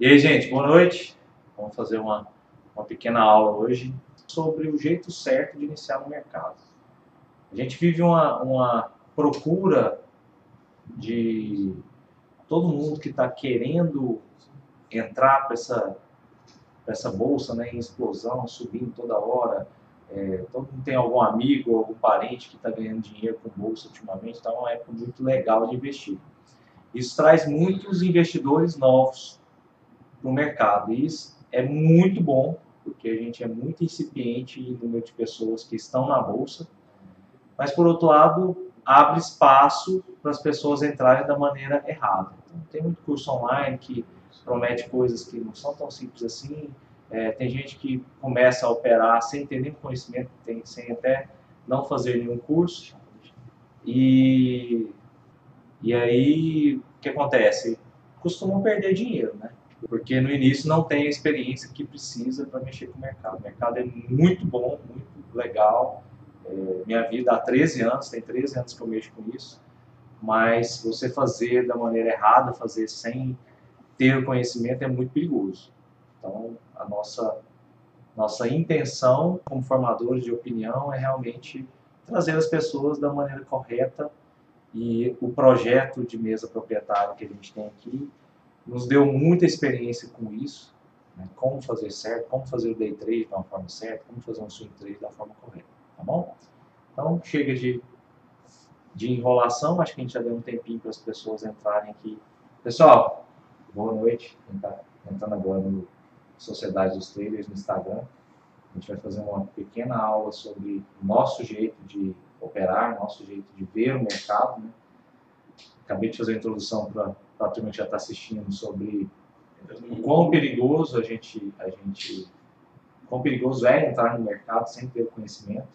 E aí, gente, boa noite. Vamos fazer uma, uma pequena aula hoje sobre o jeito certo de iniciar no mercado. A gente vive uma, uma procura de todo mundo que está querendo entrar para essa, essa bolsa né, em explosão, subindo toda hora. É, todo mundo tem algum amigo algum parente que está ganhando dinheiro com bolsa ultimamente, então é uma época muito legal de investir. Isso traz muitos investidores novos para o mercado. E isso é muito bom, porque a gente é muito incipiente no número de pessoas que estão na bolsa, mas por outro lado, abre espaço para as pessoas entrarem da maneira errada. Então, tem muito curso online que promete coisas que não são tão simples assim. É, tem gente que começa a operar sem ter nenhum conhecimento, tem, sem até não fazer nenhum curso. E, e aí, o que acontece? Costumam perder dinheiro, né? Porque no início não tem a experiência que precisa para mexer com o mercado. O mercado é muito bom, muito legal. É, minha vida há 13 anos, tem 13 anos que eu mexo com isso. Mas você fazer da maneira errada, fazer sem ter o conhecimento é muito perigoso. Então, a nossa, nossa intenção como formadores de opinião é realmente trazer as pessoas da maneira correta e o projeto de mesa proprietária que a gente tem aqui nos deu muita experiência com isso, né? como fazer certo, como fazer o day trade da forma certa, como fazer um swing trade da forma correta, tá bom? Então, chega de, de enrolação, acho que a gente já deu um tempinho para as pessoas entrarem aqui. Pessoal, boa noite, quem está entrando agora no Sociedade dos Traders no Instagram. A gente vai fazer uma pequena aula sobre o nosso jeito de operar, nosso jeito de ver o mercado. Né? Acabei de fazer a introdução para a turma que já está assistindo sobre o quão perigoso a gente, a gente, quão perigoso é entrar no mercado sem ter o conhecimento.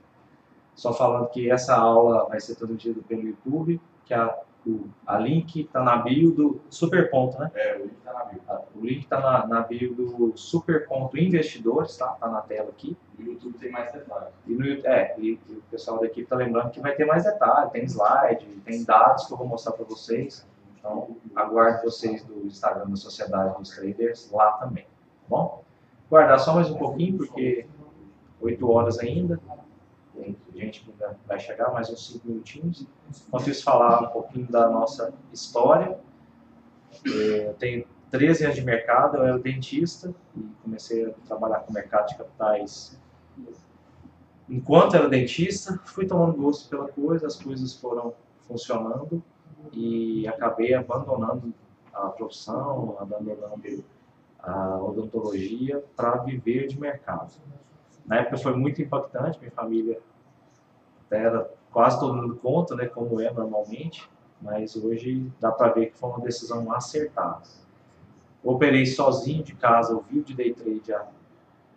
Só falando que essa aula vai ser transmitida pelo YouTube, que a o, a link está na bio do Superponto, né? É, o link está na bio. Tá, o link está na, na, bio do Superponto Investidores, tá? Está na tela aqui. No YouTube tem mais detalhes. E, no, é, e, e o pessoal da equipe está lembrando que vai ter mais detalhes, tem slide, tem dados que eu vou mostrar para vocês. Então, aguardo vocês do Instagram da Sociedade dos Traders lá também, tá bom? Guardar só mais um pouquinho, porque 8 horas ainda tem gente que ainda vai chegar, mais uns 5 minutinhos. Enquanto isso, falar um pouquinho da nossa história. É, eu tenho 13 anos de mercado, eu era dentista e comecei a trabalhar com o mercado de capitais enquanto era dentista. Fui tomando gosto pela coisa, as coisas foram funcionando e acabei abandonando a profissão, abandonando a odontologia para viver de mercado. Na época foi muito impactante, minha família era quase todo mundo conta, né, como é normalmente, mas hoje dá para ver que foi uma decisão acertada. Operei sozinho de casa, eu vivo de day trade há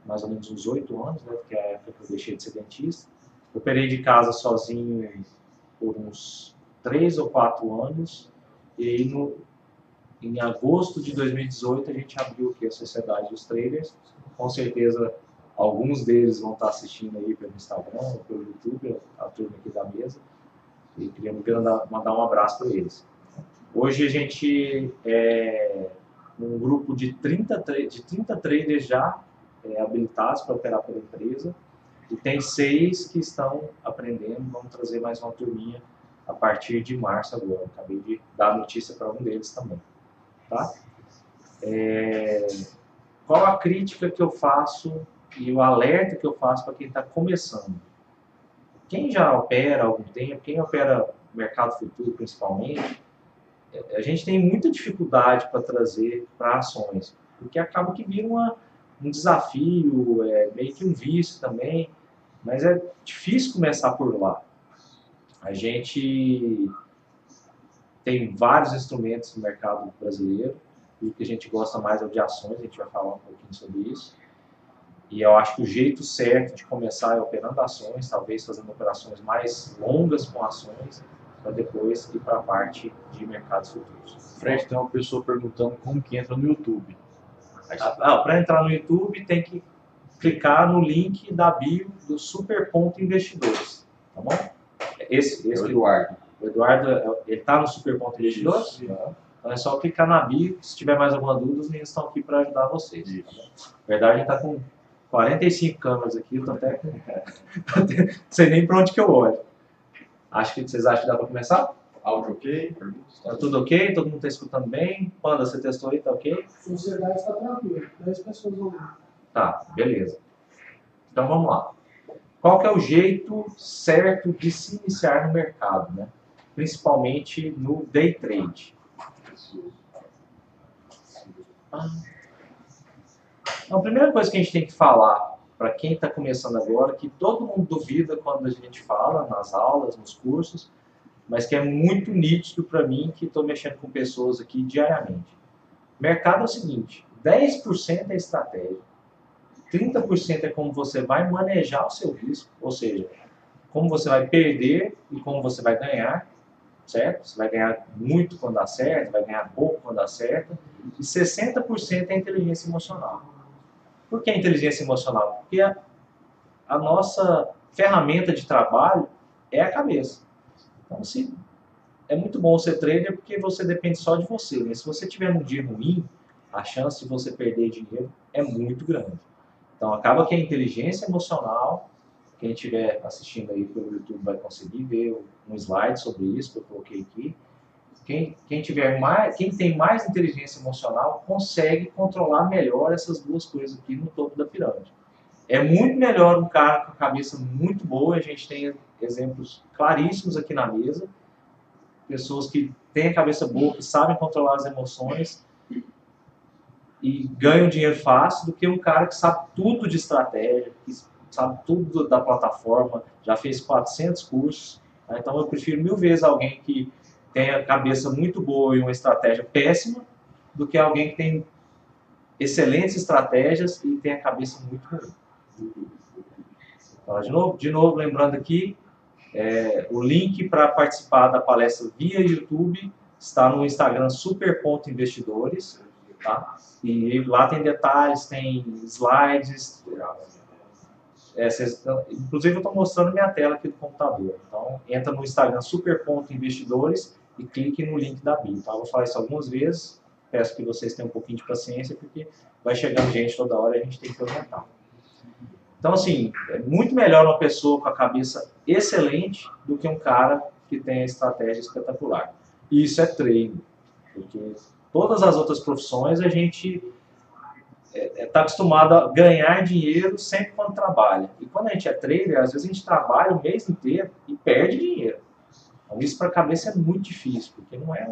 mais ou menos uns oito anos, né, que é a época que eu deixei de ser dentista. Operei de casa sozinho por uns três ou quatro anos, e no, em agosto de 2018 a gente abriu aqui a Sociedade dos Traders, com certeza Alguns deles vão estar assistindo aí pelo Instagram, pelo YouTube, a turma aqui da mesa. E queria mandar um abraço para eles. Hoje a gente é um grupo de 30, de 30 traders já é, habilitados para operar pela empresa. E tem seis que estão aprendendo. Vamos trazer mais uma turminha a partir de março agora. Acabei de dar notícia para um deles também. Tá? É, qual a crítica que eu faço e o alerta que eu faço para quem está começando. Quem já opera há algum tempo, quem opera mercado futuro principalmente, a gente tem muita dificuldade para trazer para ações, porque acaba que vira uma, um desafio, é, meio que um vício também, mas é difícil começar por lá. A gente tem vários instrumentos no mercado brasileiro, e o que a gente gosta mais é o de ações, a gente vai falar um pouquinho sobre isso. E eu acho que o jeito certo de começar é operando ações, talvez fazendo operações mais longas com ações, para depois ir para a parte de mercados futuros. Fred, tem uma pessoa perguntando como que entra no YouTube. Ah, para entrar no YouTube tem que clicar no link da bio do Super Ponto Investidores, tá bom? Esse, esse é o Eduardo. O Eduardo, ele está no Super Ponto Investidores? Então é só clicar na bio, se tiver mais alguma dúvida, os meninos estão aqui para ajudar vocês. Tá? Na verdade, a gente está com 45 câmeras aqui, eu tô até com... não sei nem para onde que eu olho. Acho que vocês acham que dá para começar? Áudio ok? Perguntas? Tá tudo ok? Todo mundo está escutando bem? Panda, você testou aí? Tá ok? Sociedade está tranquila, 10 pessoas vão lá. Tá, beleza. Então vamos lá. Qual que é o jeito certo de se iniciar no mercado, né? Principalmente no day trade. Então, a primeira coisa que a gente tem que falar para quem está começando agora, que todo mundo duvida quando a gente fala nas aulas, nos cursos, mas que é muito nítido para mim que estou mexendo com pessoas aqui diariamente. Mercado é o seguinte: 10% é estratégia, 30% é como você vai manejar o seu risco, ou seja, como você vai perder e como você vai ganhar, certo? Você vai ganhar muito quando dá certo, vai ganhar pouco quando dá certo, e 60% é inteligência emocional. Por que a inteligência emocional? Porque a, a nossa ferramenta de trabalho é a cabeça. Então, se é muito bom ser trader porque você depende só de você. Mas se você tiver um dia ruim, a chance de você perder dinheiro é muito grande. Então, acaba que a inteligência emocional, quem estiver assistindo aí pelo YouTube vai conseguir ver um slide sobre isso que eu coloquei aqui. Quem, quem, tiver mais, quem tem mais inteligência emocional consegue controlar melhor essas duas coisas aqui no topo da pirâmide. É muito melhor um cara com a cabeça muito boa, a gente tem exemplos claríssimos aqui na mesa, pessoas que têm a cabeça boa, que sabem controlar as emoções e ganham dinheiro fácil, do que um cara que sabe tudo de estratégia, que sabe tudo da plataforma, já fez 400 cursos. Tá? Então eu prefiro mil vezes alguém que tem a cabeça muito boa e uma estratégia péssima, do que alguém que tem excelentes estratégias e tem a cabeça muito ruim. Então, de novo, de novo lembrando aqui, é, o link para participar da palestra via YouTube está no Instagram super.investidores, tá? E lá tem detalhes, tem slides, é, cês, inclusive eu estou mostrando minha tela aqui do computador. Então entra no Instagram super.investidores e clique no link da bio. Tá? Eu vou falar isso algumas vezes, peço que vocês tenham um pouquinho de paciência, porque vai chegando gente toda hora e a gente tem que orientar. Então, assim, é muito melhor uma pessoa com a cabeça excelente do que um cara que tem a estratégia espetacular. E isso é treino, porque todas as outras profissões a gente está é, é, acostumado a ganhar dinheiro sempre quando trabalha. E quando a gente é trader, às vezes a gente trabalha o mês inteiro e perde dinheiro. Então, isso para a cabeça é muito difícil, porque não é,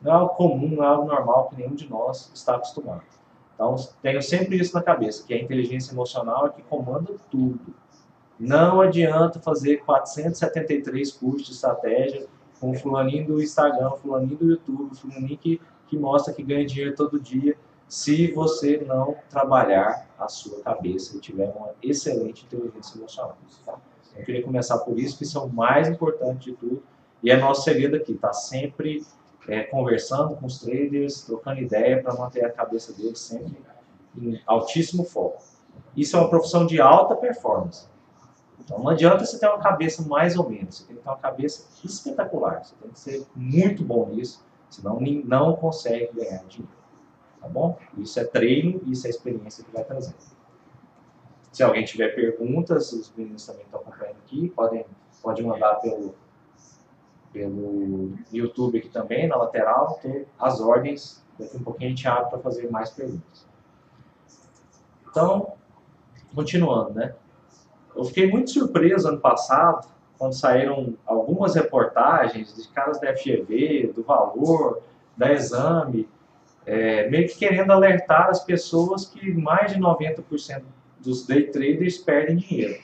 não é algo comum, não é algo normal que nenhum de nós está acostumado. Então, tenho sempre isso na cabeça, que a inteligência emocional é que comanda tudo. Não adianta fazer 473 cursos de estratégia com fulaninho do Instagram, fulaninho do YouTube, fulaninho que, que mostra que ganha dinheiro todo dia, se você não trabalhar a sua cabeça e tiver uma excelente inteligência emocional. Tá? Eu queria começar por isso, que isso é o mais importante de tudo, e é nosso segredo aqui, tá sempre é, conversando com os traders, trocando ideia para manter a cabeça deles sempre em altíssimo foco. Isso é uma profissão de alta performance. Então não adianta você ter uma cabeça mais ou menos, você tem que ter uma cabeça espetacular, você tem que ser muito bom nisso, senão não consegue ganhar dinheiro. Tá bom? Isso é treino, isso é experiência que vai trazendo. Se alguém tiver perguntas, os meninos também estão acompanhando aqui, podem, pode mandar pelo pelo YouTube aqui também, na lateral, tem as ordens. Daqui um pouquinho a gente abre para fazer mais perguntas. Então, continuando, né? Eu fiquei muito surpreso ano passado, quando saíram algumas reportagens de caras da FGV, do Valor, da Exame, é, meio que querendo alertar as pessoas que mais de 90% dos day traders perdem dinheiro.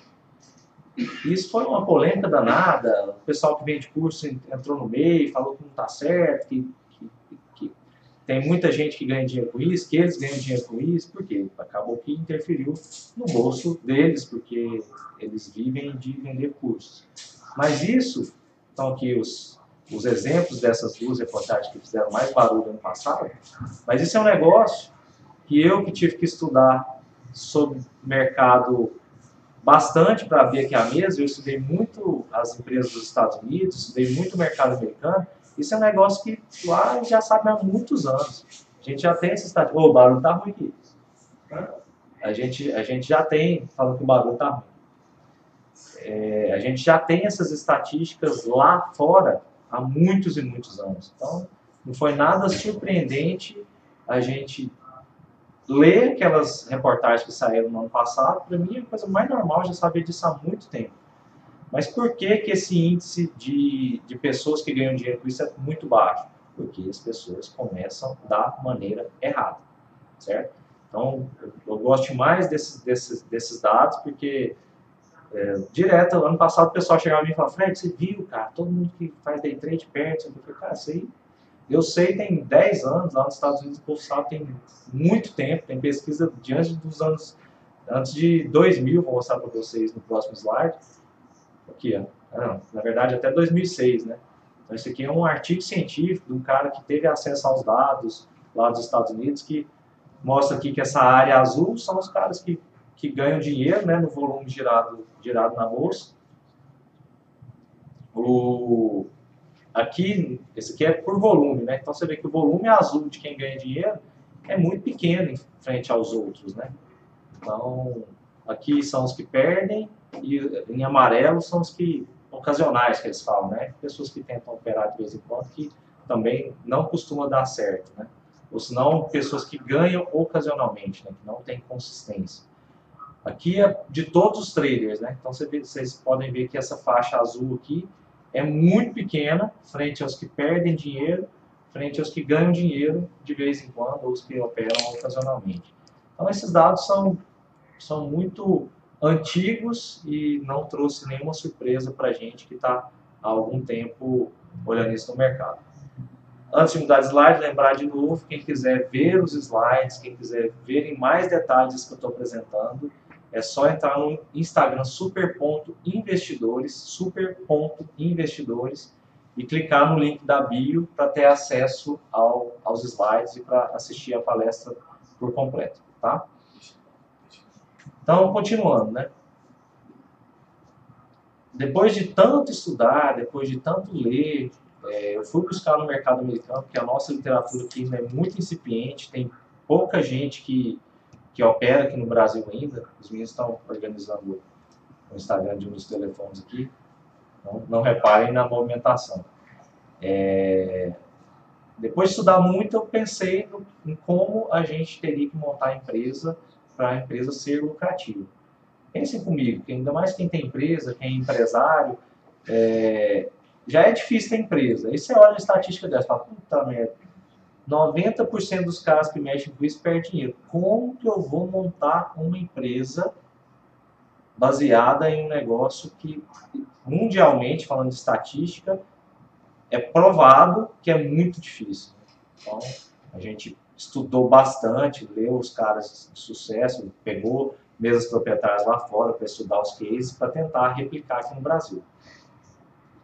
Isso foi uma polêmica danada. O pessoal que vende curso entrou no meio, falou que não está certo, que, tem muita gente que ganha dinheiro com isso, que eles ganham dinheiro com isso, porque acabou que interferiu no bolso deles, porque eles vivem de vender cursos. Mas isso, estão aqui os, os exemplos dessas duas reportagens que fizeram mais barulho ano passado, mas isso é um negócio que eu que tive que estudar sobre mercado bastante para ver aqui a mesa. Eu estudei muito as empresas dos Estados Unidos, estudei muito o mercado americano Isso é um negócio que lá a gente já sabe há muitos anos. A gente já tem esse estatística. Ô, o barulho tá ruim aqui. A gente, a gente já tem, falando que o barulho tá ruim. É, a gente já tem essas estatísticas lá fora há muitos e muitos anos. Então, não foi nada surpreendente a gente ler aquelas reportagens que saíram no ano passado. Para mim, é a coisa mais normal, já sabia disso há muito tempo. Mas por que, que esse índice de, de pessoas que ganham dinheiro com isso é muito baixo? Porque as pessoas começam da maneira errada, certo? Então, eu, eu gosto mais desses, desses, desses dados, porque é, direto, ano passado o pessoal chegava a mim e falava, Fred, você viu, cara, todo mundo que faz day trade perde. Eu falei, cara, isso aí, eu sei tem 10 anos, lá nos Estados Unidos o povo sabe tem muito tempo, tem pesquisa diante dos anos, antes de 2000, vou mostrar para vocês no próximo slide, aqui, ó, ah, na verdade até 2006, né? Então esse aqui é um artigo científico de um cara que teve acesso aos dados lá dos Estados Unidos, que mostra aqui que essa área azul são os caras que que ganham dinheiro né, no volume girado, girado na bolsa. O, aqui, esse aqui é por volume, né? Então você vê que o volume azul de quem ganha dinheiro é muito pequeno em frente aos outros, né? Então, aqui são os que perdem e em amarelo são os que ocasionais que eles falam, né? Pessoas que tentam operar de vez em quando que também não costuma dar certo, né? Ou senão pessoas que ganham ocasionalmente, né? Que não tem consistência. Aqui é de todos os traders, né? Então vocês podem ver que essa faixa azul aqui é muito pequena frente aos que perdem dinheiro, frente aos que ganham dinheiro de vez em quando, ou os que operam ocasionalmente. Então esses dados são, são muito antigos e não trouxe nenhuma surpresa para a gente que está há algum tempo olhando isso no mercado. Antes de mudar de slide, lembrar de novo, quem quiser ver os slides, quem quiser ver em mais detalhes que eu estou apresentando, é só entrar no Instagram super.investidores, super.investidores e clicar no link da bio para ter acesso ao, aos slides e para assistir a palestra por completo, tá? Então, continuando, né? Depois de tanto estudar, depois de tanto ler, é, eu fui buscar no mercado americano, porque a nossa literatura aqui ainda é muito incipiente, tem pouca gente que que opera aqui no Brasil ainda. Os meninos estão organizando o Instagram de um dos telefones aqui. Não, não reparem na movimentação. É, depois de estudar muito, eu pensei no, em como a gente teria que montar a empresa para a empresa ser lucrativa. Pensem comigo, que ainda mais quem tem empresa, quem é empresário, é, já é difícil ter empresa. Aí você olha a estatística dessa fala, puta merda, 90% dos caras que mexem com isso perdem dinheiro. Como que eu vou montar uma empresa baseada em um negócio que, mundialmente, falando de estatística, é provado que é muito difícil. Então, a gente estudou bastante, leu os caras de sucesso, pegou mesas proprietárias lá fora para estudar os cases, para tentar replicar aqui no Brasil.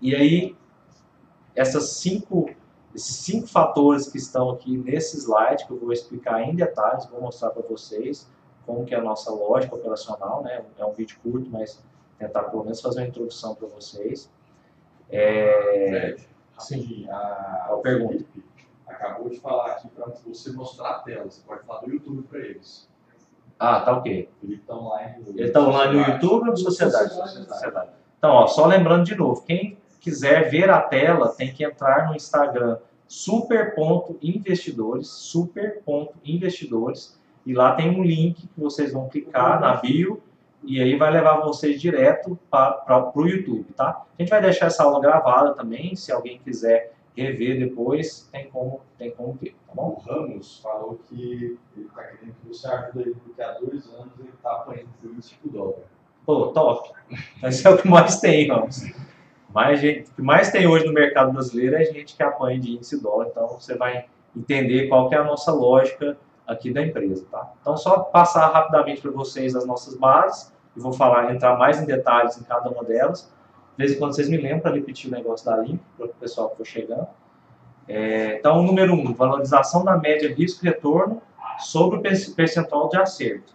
E aí, essas cinco esses cinco fatores que estão aqui nesse slide, que eu vou explicar em detalhes, vou mostrar para vocês como que é a nossa lógica operacional, né? É um vídeo curto, mas tentar pelo menos fazer uma introdução para vocês. É... Sim, a, a pergunta. Felipe acabou de falar aqui para você mostrar a tela. Você pode falar do YouTube para eles. Ah, tá ok. Ele está online no Ele está online no YouTube ou no Sociedade? Sociedade. Então, ó, só lembrando de novo, quem quiser ver a tela, tem que entrar no Instagram super.investidores, super.investidores, e lá tem um link que vocês vão clicar na bio e aí vai levar vocês direto para o YouTube, tá? A gente vai deixar essa aula gravada também, se alguém quiser rever depois, tem como, tem como ver, tá bom? O Ramos falou que ele está querendo que você ajude ele, porque há dois anos ele está apanhando por 25 dólares. Pô, top! Esse é o que mais tem, Ramos mais gente, o que mais tem hoje no mercado brasileiro é gente que apanha de índice dólar, então você vai entender qual que é a nossa lógica aqui da empresa, tá? Então só passar rapidamente para vocês as nossas bases, e vou falar, entrar mais em detalhes em cada uma delas. De vez em quando vocês me lembram para repetir o negócio da link, para o pessoal que for chegando. É, então, número 1, um, valorização da média risco-retorno sobre o percentual de acerto.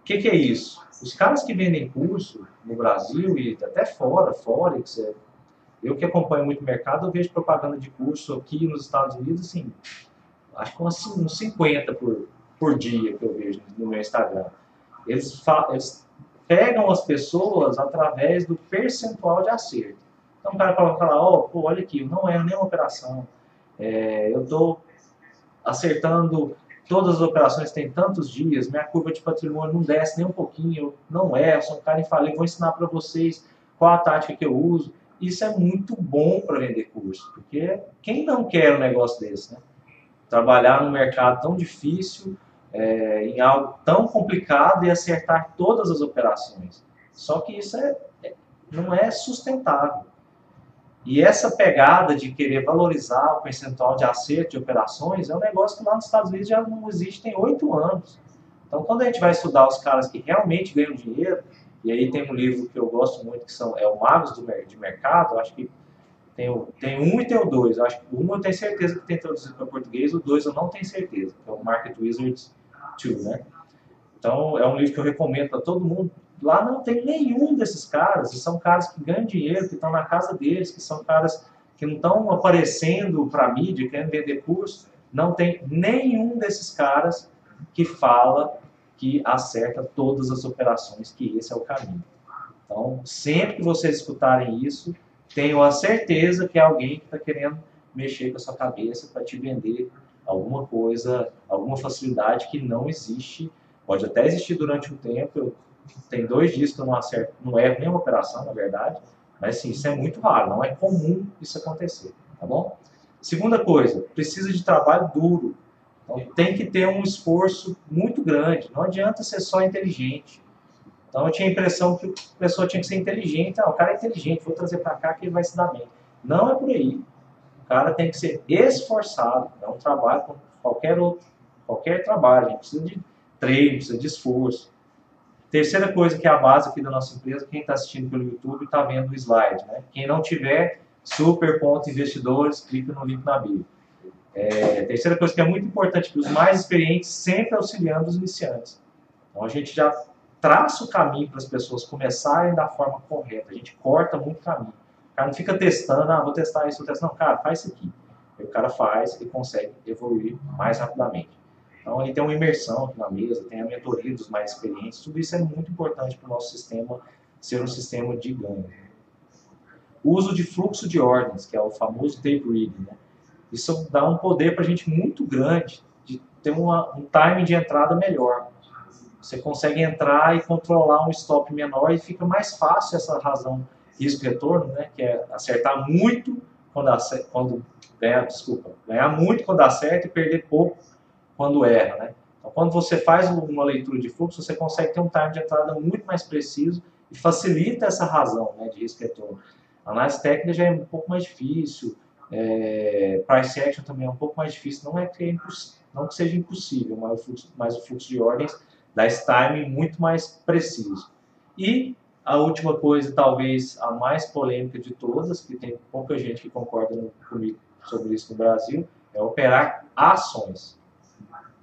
O que, que é isso? Os caras que vendem curso no Brasil e até fora, Forex, é, Eu que acompanho muito o mercado, eu vejo propaganda de curso aqui nos Estados Unidos, assim, acho que uns, uns 50 por, por dia que eu vejo no meu Instagram. Eles, eles pegam as pessoas através do percentual de acerto. Então o cara coloca lá, ó, oh, olha aqui, não é nenhuma operação. É, eu estou acertando todas as operações tem tantos dias, minha curva de patrimônio não desce nem um pouquinho, não é, eu sou um cara infalível, vou ensinar para vocês qual a tática que eu uso. Isso é muito bom para vender curso, porque quem não quer um negócio desse, né? Trabalhar num mercado tão difícil, é, em algo tão complicado e acertar todas as operações. Só que isso é, é, não é sustentável. E essa pegada de querer valorizar o percentual de acerto de operações é um negócio que lá nos Estados Unidos já não existe tem oito anos. Então, quando a gente vai estudar os caras que realmente ganham dinheiro, e aí tem um livro que eu gosto muito que são é o Magos do, de Mercado, acho que tem, tem um e tem o dois. Eu acho que um eu tenho certeza que tem traduzido para português, o dois eu não tenho certeza, que é o Market Wizards né? Então, é um livro que eu recomendo para todo mundo. Lá não tem nenhum desses caras, e são caras que ganham dinheiro, que estão na casa deles, que são caras que não estão aparecendo para a mídia, querendo vender curso. Não tem nenhum desses caras que fala que acerta todas as operações, que esse é o caminho. Então, sempre que vocês escutarem isso, tenham a certeza que é alguém que está querendo mexer com a sua cabeça para te vender alguma coisa, alguma facilidade que não existe. Pode até existir durante um tempo. Eu, tem dois dias que eu não acerto, não erro nenhuma operação, na verdade. Mas sim, isso é muito raro, não é comum isso acontecer, tá bom? Segunda coisa, precisa de trabalho duro. Então tem que ter um esforço muito grande. Não adianta ser só inteligente. Então eu tinha a impressão que a pessoa tinha que ser inteligente. Ah, o cara é inteligente, vou trazer para cá que ele vai se dar bem. Não é por aí. O cara tem que ser esforçado. É um trabalho como qualquer outro, qualquer trabalho. A gente precisa de treino, precisa de esforço. Terceira coisa que é a base aqui da nossa empresa, quem está assistindo pelo YouTube está vendo o slide. Né? Quem não tiver, super.investidores, clica no link na bio. É, terceira coisa que é muito importante, os mais experientes sempre auxiliando os iniciantes. Então a gente já traça o caminho para as pessoas começarem da forma correta. A gente corta muito caminho. O cara não fica testando, ah, vou testar isso, vou testar. Não, cara, faz isso aqui. Aí o cara faz e consegue evoluir mais rapidamente. Então, ele tem uma imersão aqui na mesa, tem a mentoria dos mais experientes. Tudo isso é muito importante para o nosso sistema ser um sistema de ganho. Uso de fluxo de ordens, que é o famoso tape reading. Né? Isso dá um poder para a gente muito grande de ter uma, um time de entrada melhor. Você consegue entrar e controlar um stop menor e fica mais fácil essa razão risco-retorno, né, que é acertar muito quando, acerta, quando ganhar, desculpa, ganhar muito quando acerta e perder pouco quando erra. Né? Então, quando você faz uma leitura de fluxo, você consegue ter um time de entrada muito mais preciso e facilita essa razão né, de risco-retorno. A análise técnica já é um pouco mais difícil, é, price action também é um pouco mais difícil, não é que, é não que seja impossível, mas o, fluxo, mas o fluxo de ordens dá esse time muito mais preciso. E a última coisa, talvez a mais polêmica de todas, que tem pouca gente que concorda no, comigo sobre isso no Brasil, é operar ações.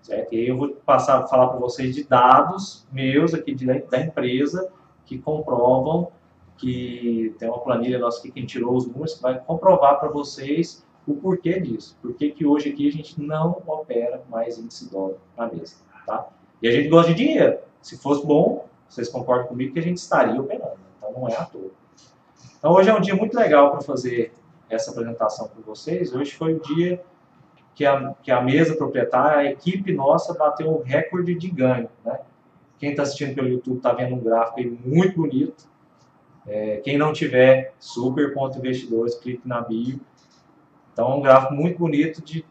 Certo? E aí eu vou passar falar para vocês de dados meus aqui de, da empresa que comprovam que tem uma planilha nossa que a gente tirou os números vai comprovar para vocês o porquê disso. Por que hoje aqui a gente não opera mais índice dólar na mesa. Tá? E a gente gosta de dinheiro. Se fosse bom, vocês concordam comigo que a gente estaria operando, então não é à toa. Então hoje é um dia muito legal para fazer essa apresentação com vocês. Hoje foi o dia que a, que a mesa proprietária, a equipe nossa bateu um recorde de ganho. Né? Quem está assistindo pelo YouTube está vendo um gráfico aí muito bonito. É, quem não tiver, super.investidores, clique na bio. Então, é um gráfico muito bonito de,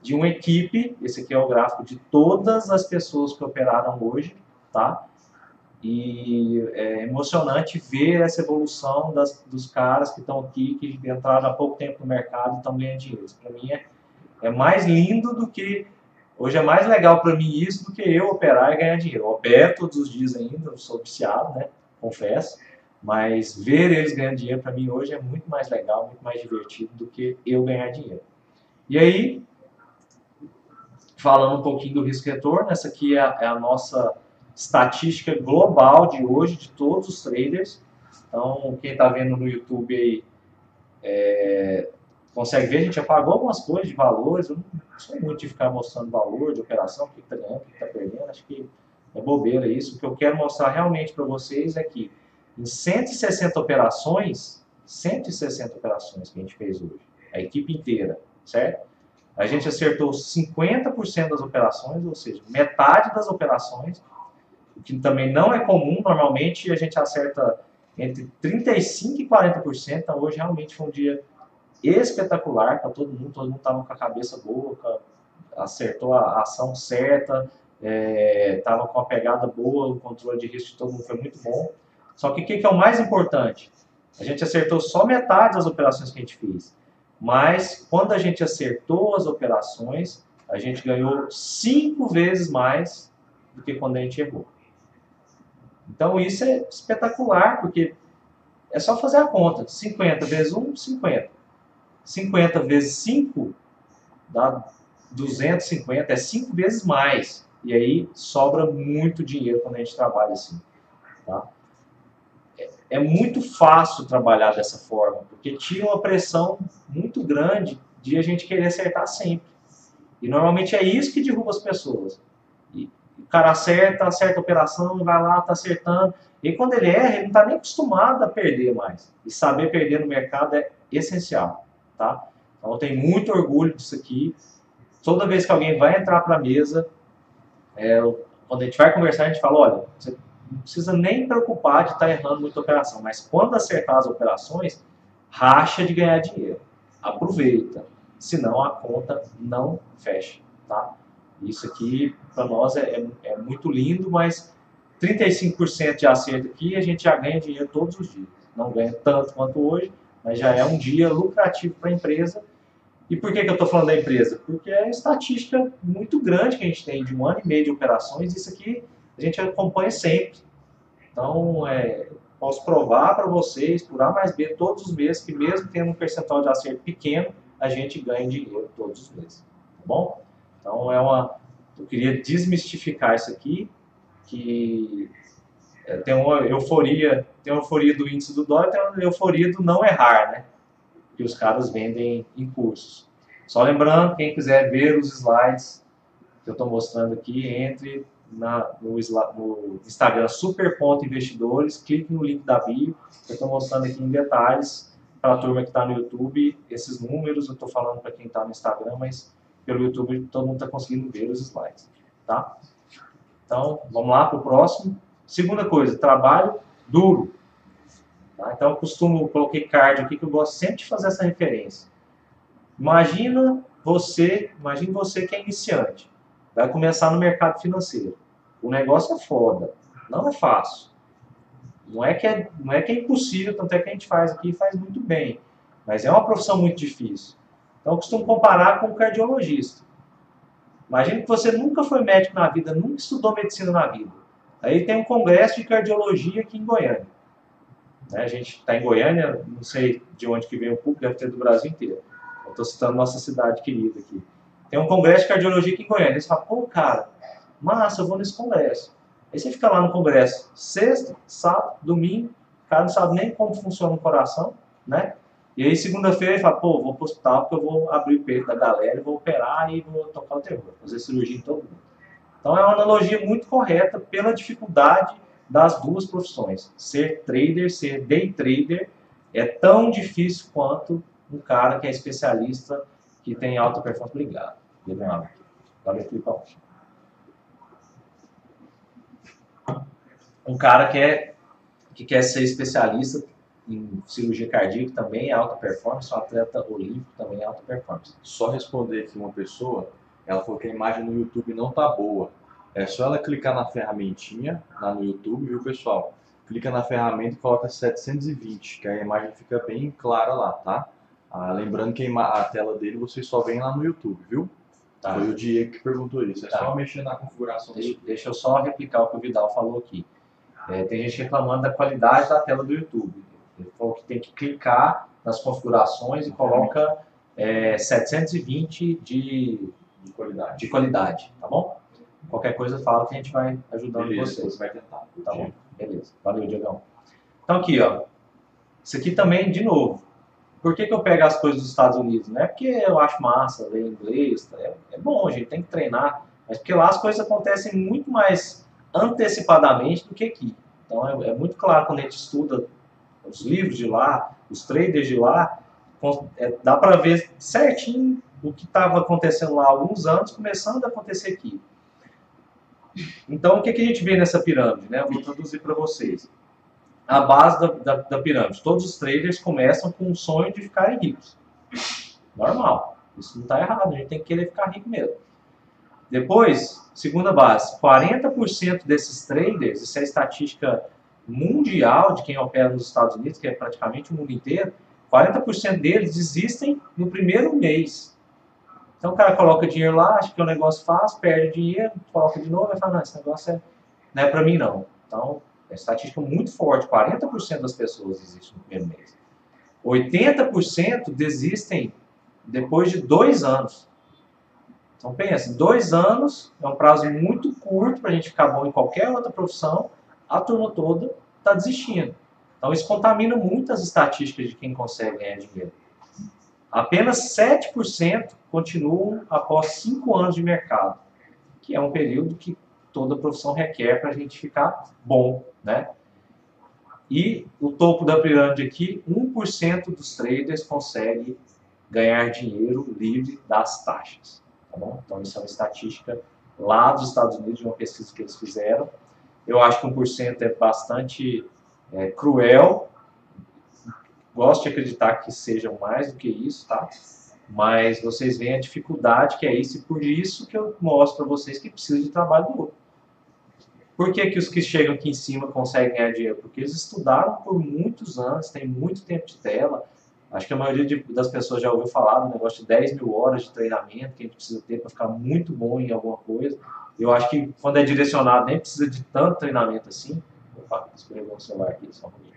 de uma equipe. Esse aqui é o gráfico de todas as pessoas que operaram hoje, tá? E é emocionante ver essa evolução das, dos caras que estão aqui, que entraram há pouco tempo no mercado e estão ganhando dinheiro. Para mim é, é mais lindo do que. Hoje é mais legal para mim isso do que eu operar e ganhar dinheiro. Eu opero todos os dias ainda, sou viciado, né? Confesso. Mas ver eles ganhando dinheiro para mim hoje é muito mais legal, muito mais divertido do que eu ganhar dinheiro. E aí, falando um pouquinho do risco-retorno, essa aqui é a, é a nossa estatística global de hoje de todos os traders. Então, quem está vendo no YouTube aí é, consegue ver, a gente apagou algumas coisas de valores, eu não sou muito de ficar mostrando valor de operação, o que está ganhando, o que está perdendo, acho que é bobeira isso. O que eu quero mostrar realmente para vocês é que em 160 operações, 160 operações que a gente fez hoje, a equipe inteira, certo? A gente acertou 50% das operações, ou seja, metade das operações, que também não é comum, normalmente a gente acerta entre 35% e 40%, então hoje realmente foi um dia espetacular para todo mundo, todo mundo estava com a cabeça boa, acertou a ação certa, estava é, com a pegada boa, o controle de risco de todo mundo foi muito bom. Só que o que, que é o mais importante? A gente acertou só metade das operações que a gente fez. Mas quando a gente acertou as operações, a gente ganhou cinco vezes mais do que quando a gente errou. Então isso é espetacular, porque é só fazer a conta. 50 vezes 1, 50. 50 vezes 5 dá 250, é 5 vezes mais. E aí sobra muito dinheiro quando a gente trabalha assim. Tá? É, é muito fácil trabalhar dessa forma, porque tira uma pressão muito grande de a gente querer acertar sempre. E normalmente é isso que derruba as pessoas. Cara acerta, acerta a operação, vai lá, está acertando. E quando ele erra, ele não está nem acostumado a perder mais. E saber perder no mercado é essencial. Tá? Então eu tenho muito orgulho disso aqui. Toda vez que alguém vai entrar para a mesa, é, quando a gente vai conversar, a gente fala, olha, você não precisa nem preocupar de estar tá errando muita operação, mas quando acertar as operações, racha de ganhar dinheiro. Aproveita, senão a conta não fecha, tá? Isso aqui, para nós, é, é, é, muito lindo, mas 35% de acerto aqui, a gente já ganha dinheiro todos os dias. Não ganha tanto quanto hoje, mas já é um dia lucrativo para a empresa e por que, que eu estou falando da empresa? Porque é estatística muito grande que a gente tem de um ano e meio de operações, isso aqui a gente acompanha sempre. Então, é, posso provar para vocês, por A mais B, todos os meses, que mesmo tendo um percentual de acerto pequeno, a gente ganha dinheiro todos os meses. Tá bom? Então, é uma, eu queria desmistificar isso aqui, que é, tem uma euforia, tem uma euforia do índice do dólar, tem uma euforia do não errar, né? que os caras vendem em cursos. Só lembrando, quem quiser ver os slides que eu estou mostrando aqui, entre na, no, no, Instagram Superponto.investidores, clique no link da bio, eu estou mostrando aqui em detalhes para a turma que está no YouTube, esses números, eu estou falando para quem está no Instagram, mas pelo YouTube todo mundo está conseguindo ver os slides. Tá? Então, vamos lá para o próximo. Segunda coisa, trabalho duro. Tá? Então, eu costumo, coloquei card aqui, que eu gosto sempre de fazer essa referência. Imagina você, imagine você que é iniciante, vai começar no mercado financeiro. O negócio é foda, não é fácil. Não é que é, não é, que é impossível, tanto é que a gente faz aqui e faz muito bem. Mas é uma profissão muito difícil. Então, eu costumo comparar com um cardiologista. Imagine que você nunca foi médico na vida, nunca estudou medicina na vida. Aí tem um congresso de cardiologia aqui em Goiânia. Né? A gente está em Goiânia, não sei de onde que vem o público, deve ter do Brasil inteiro. Eu estou citando nossa cidade querida aqui. Tem um congresso de cardiologia aqui em Goiânia. Eles falam, pô, cara, massa, eu vou nesse congresso. Aí você fica lá no congresso, sexta, sábado, domingo, o cara não sabe nem como funciona o coração, né? E aí segunda-feira ele fala, pô, vou para o hospital porque eu vou abrir o peito da galera, vou operar e vou tocar o terror, fazer cirurgia em todo mundo. Então é uma analogia muito correta pela dificuldade das duas profissões. Ser trader, ser day trader, é tão difícil quanto um cara que é especialista, que tem alta performance. Filipão. Um cara que, é, que quer ser especialista em cirurgia cardíaca também é alta performance, um atleta olímpico também é alta performance. Só responder aqui uma pessoa, ela falou que a imagem no YouTube não tá boa. É só ela clicar na ferramentinha lá no YouTube, viu pessoal? Clica na ferramenta e coloca 720, que a imagem fica bem clara lá, tá? Ah, lembrando que a tela dele vocês só vem lá no YouTube, viu? Tá. Foi o Diego que perguntou isso. É tá. só mexer na configuração. Deixa, deixa, eu só replicar o que o Vidal falou aqui. É, tem gente reclamando da qualidade da tela do YouTube. Ele falou que tem que clicar nas configurações e coloca é, 720 de, de, qualidade. de qualidade, tá bom? Qualquer coisa fala que a gente vai ajudando Beleza, vocês. vai tentar. Tá bom. Beleza. Valeu, Diegão. Então aqui, ó. Isso aqui também, de novo, Por que, que eu pego as coisas dos Estados Unidos? Não é porque eu acho massa ler inglês, tá? é, é bom, a gente tem que treinar, mas porque lá as coisas acontecem muito mais antecipadamente do que aqui. Então é, é muito claro quando a gente estuda os livros de lá, os traders de lá, é, dá para ver certinho o que estava acontecendo lá há alguns anos, começando a acontecer aqui. Então, o que, que a gente vê nessa pirâmide? Né? Vou traduzir para vocês. A base da, da, da, pirâmide. Todos os traders começam com o sonho de ficarem ricos. Normal. Isso não está errado. A gente tem que querer ficar rico mesmo. Depois, segunda base. 40% desses traders, isso é estatística mundial de quem opera nos Estados Unidos, que é praticamente o mundo inteiro, 40% deles desistem no primeiro mês. Então o cara coloca dinheiro lá, acha que o negócio faz, perde dinheiro, coloca de novo e fala, não, esse negócio é, não é para mim não. Então, é estatística muito forte, 40% das pessoas desistem no primeiro mês. 80% desistem depois de dois anos. Então pensa, dois anos é um prazo muito curto para a gente ficar bom em qualquer outra profissão, a turma toda está desistindo. Então isso contamina muito as estatísticas de quem consegue ganhar dinheiro. Apenas 7% continuam após 5 anos de mercado, que é um período que toda profissão requer para a gente ficar bom. Né? E o topo da pirâmide aqui, 1% dos traders consegue ganhar dinheiro livre das taxas. Tá bom? Então isso é uma estatística lá dos Estados Unidos, de uma pesquisa que eles fizeram. Eu acho que 1% é bastante é, cruel, gosto de acreditar que sejam mais do que isso, tá? Mas vocês veem a dificuldade que é isso e por isso que eu mostro para vocês que precisa de trabalho. Por que, que os que chegam aqui em cima conseguem ganhar dinheiro? Porque eles estudaram por muitos anos, têm muito tempo de tela. Acho que a maioria de, das pessoas já ouviu falar do negócio de 10 mil horas de treinamento que a gente precisa ter para ficar muito bom em alguma coisa. Eu acho que quando é direcionado nem precisa de tanto treinamento assim. Opa, escorregou o celular aqui, só um.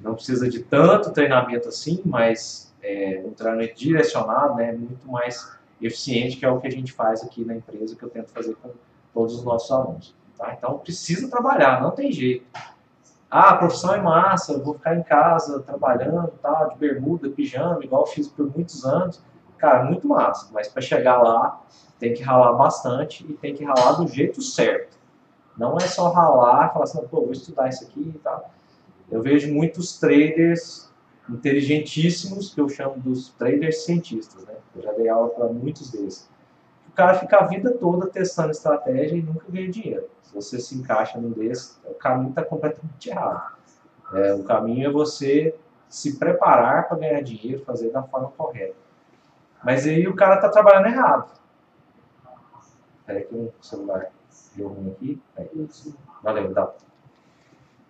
Não precisa de tanto treinamento assim, mas é, um treinamento direcionado né, é muito mais eficiente, que é o que a gente faz aqui na empresa, que eu tento fazer com todos os nossos alunos. Tá? Então, precisa trabalhar, não tem jeito. Ah, a profissão é massa, vou ficar em casa trabalhando, tá, de bermuda, pijama, igual eu fiz por muitos anos. Cara, muito massa, mas para chegar lá tem que ralar bastante e tem que ralar do jeito certo. Não é só ralar falar assim, pô, vou estudar isso aqui e tal. Eu vejo muitos traders inteligentíssimos, que eu chamo dos traders cientistas, né? Eu já dei aula para muitos deles. Cara fica a vida toda testando estratégia e nunca ganha dinheiro. Se você se encaixa num desses, o caminho está completamente errado. É, o caminho é você se preparar para ganhar dinheiro, fazer da forma correta. Mas aí o cara está trabalhando errado. Espera que o celular deu ruim aqui. Aí. Valeu, dá.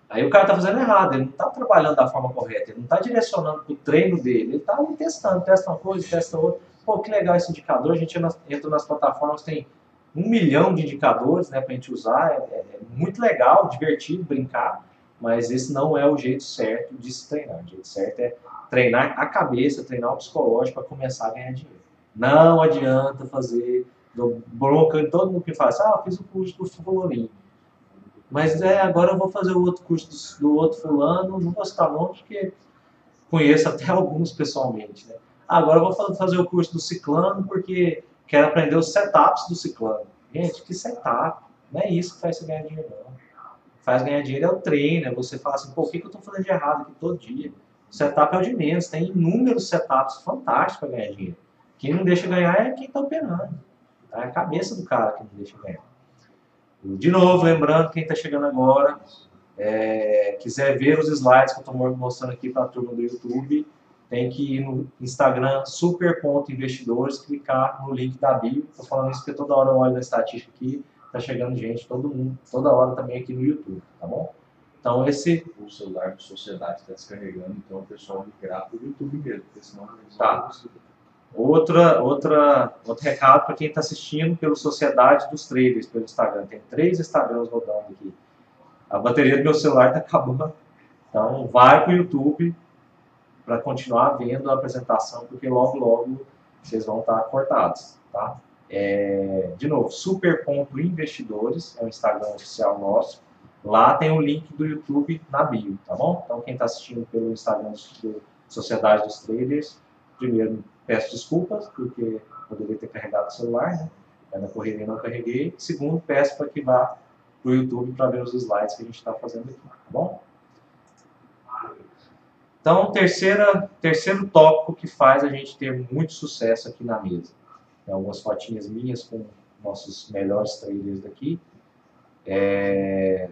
Aí o cara está fazendo errado, ele não está trabalhando da forma correta, ele não está direcionando para o treino dele, ele está testando, testa uma coisa, testa outra. Pô, que legal esse indicador, a gente entra nas plataformas, tem um milhão de indicadores né, para a gente usar, é, é, é, muito legal, divertido, brincar, mas esse não é o jeito certo de se treinar. O jeito certo é treinar a cabeça, treinar o psicológico para começar a ganhar dinheiro. Não adianta fazer, bronca em todo mundo que faz, ah, fiz o curso do fulaninho mas é, agora eu vou fazer o outro curso do, do outro fulano, não vou citar nomes porque conheço até alguns pessoalmente. Né? Agora eu vou fazer o curso do ciclano porque quero aprender os setups do ciclano. Gente, que setup? Não é isso que faz você ganhar dinheiro, não. Faz ganhar dinheiro é o treino, é você falar assim, pô, o que, eu estou fazendo de errado aqui todo dia? O setup é o de menos, tem inúmeros setups fantásticos para ganhar dinheiro. Quem não deixa ganhar é quem está operando. Tá? É a cabeça do cara que não deixa ganhar. De novo, lembrando, quem está chegando agora, é, quiser ver os slides que eu estou mostrando aqui para a turma do YouTube, tem que ir no Instagram super.investidores, clicar no link da bio. Estou falando isso porque toda hora eu olho na estatística aqui, está chegando gente, todo mundo, toda hora também aqui no YouTube, tá bom? Então esse... O celular de sociedade está descarregando, então o pessoal migrar para o YouTube mesmo, porque senão... Tá. Outra, outra, outro recado para quem está assistindo pelo Sociedade dos Traders, pelo Instagram. Tem três Instagrams rodando aqui. A bateria do meu celular está acabando. Então, vai para o YouTube para continuar vendo a apresentação, porque logo, logo vocês vão estar tá cortados. Tá? É, de novo, super.investidores é o Instagram oficial nosso. Lá tem o link do YouTube na bio, tá bom? Então, quem está assistindo pelo Instagram do Sociedade dos Traders. Primeiro, peço desculpas, porque poderia ter carregado o celular, né? Na correria não carreguei. Segundo, peço para que vá para o YouTube para ver os slides que a gente está fazendo aqui, tá bom? Então, terceira, terceiro tópico que faz a gente ter muito sucesso aqui na mesa. Tem algumas fotinhas minhas com nossos melhores traders daqui. É,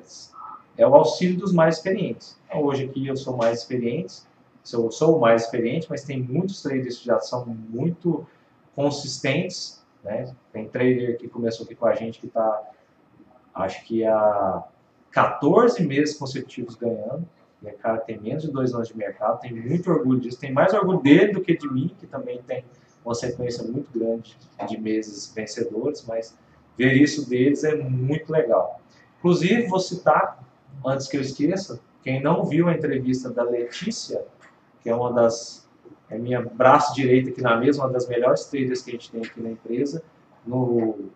é o auxílio dos mais experientes. Então, hoje aqui eu sou mais experiente, sou o mais experiente, mas tem muitos traders que já são muito consistentes. Né? Tem trader que começou aqui com a gente que está, acho que há 14 meses consecutivos ganhando. É cara tem menos de dois anos de mercado, tem muito orgulho disso. Tem mais orgulho dele do que de mim, que também tem uma sequência muito grande de meses vencedores, mas ver isso deles é muito legal. Inclusive, vou citar, antes que eu esqueça, quem não viu a entrevista da Letícia, que é uma das é minha braço direito aqui na mesa, uma das melhores traders que a gente tem aqui na empresa, no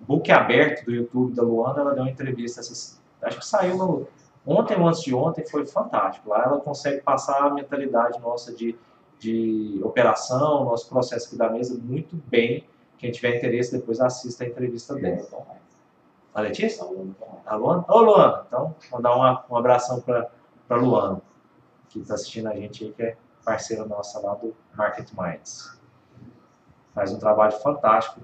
book aberto do YouTube da Luana, ela deu uma entrevista, acho que saiu no, ontem ou antes de ontem, foi fantástico. Lá ela consegue passar a mentalidade nossa de, de operação, nosso processo aqui da mesa muito bem. Quem tiver interesse, depois assista a entrevista dela. A Letícia? A Luana? Ô, Luana! Então, mandar uma, um abração para a Luana, que está assistindo a gente aí, que é parceira nossa lá do Market Minds. Faz um trabalho fantástico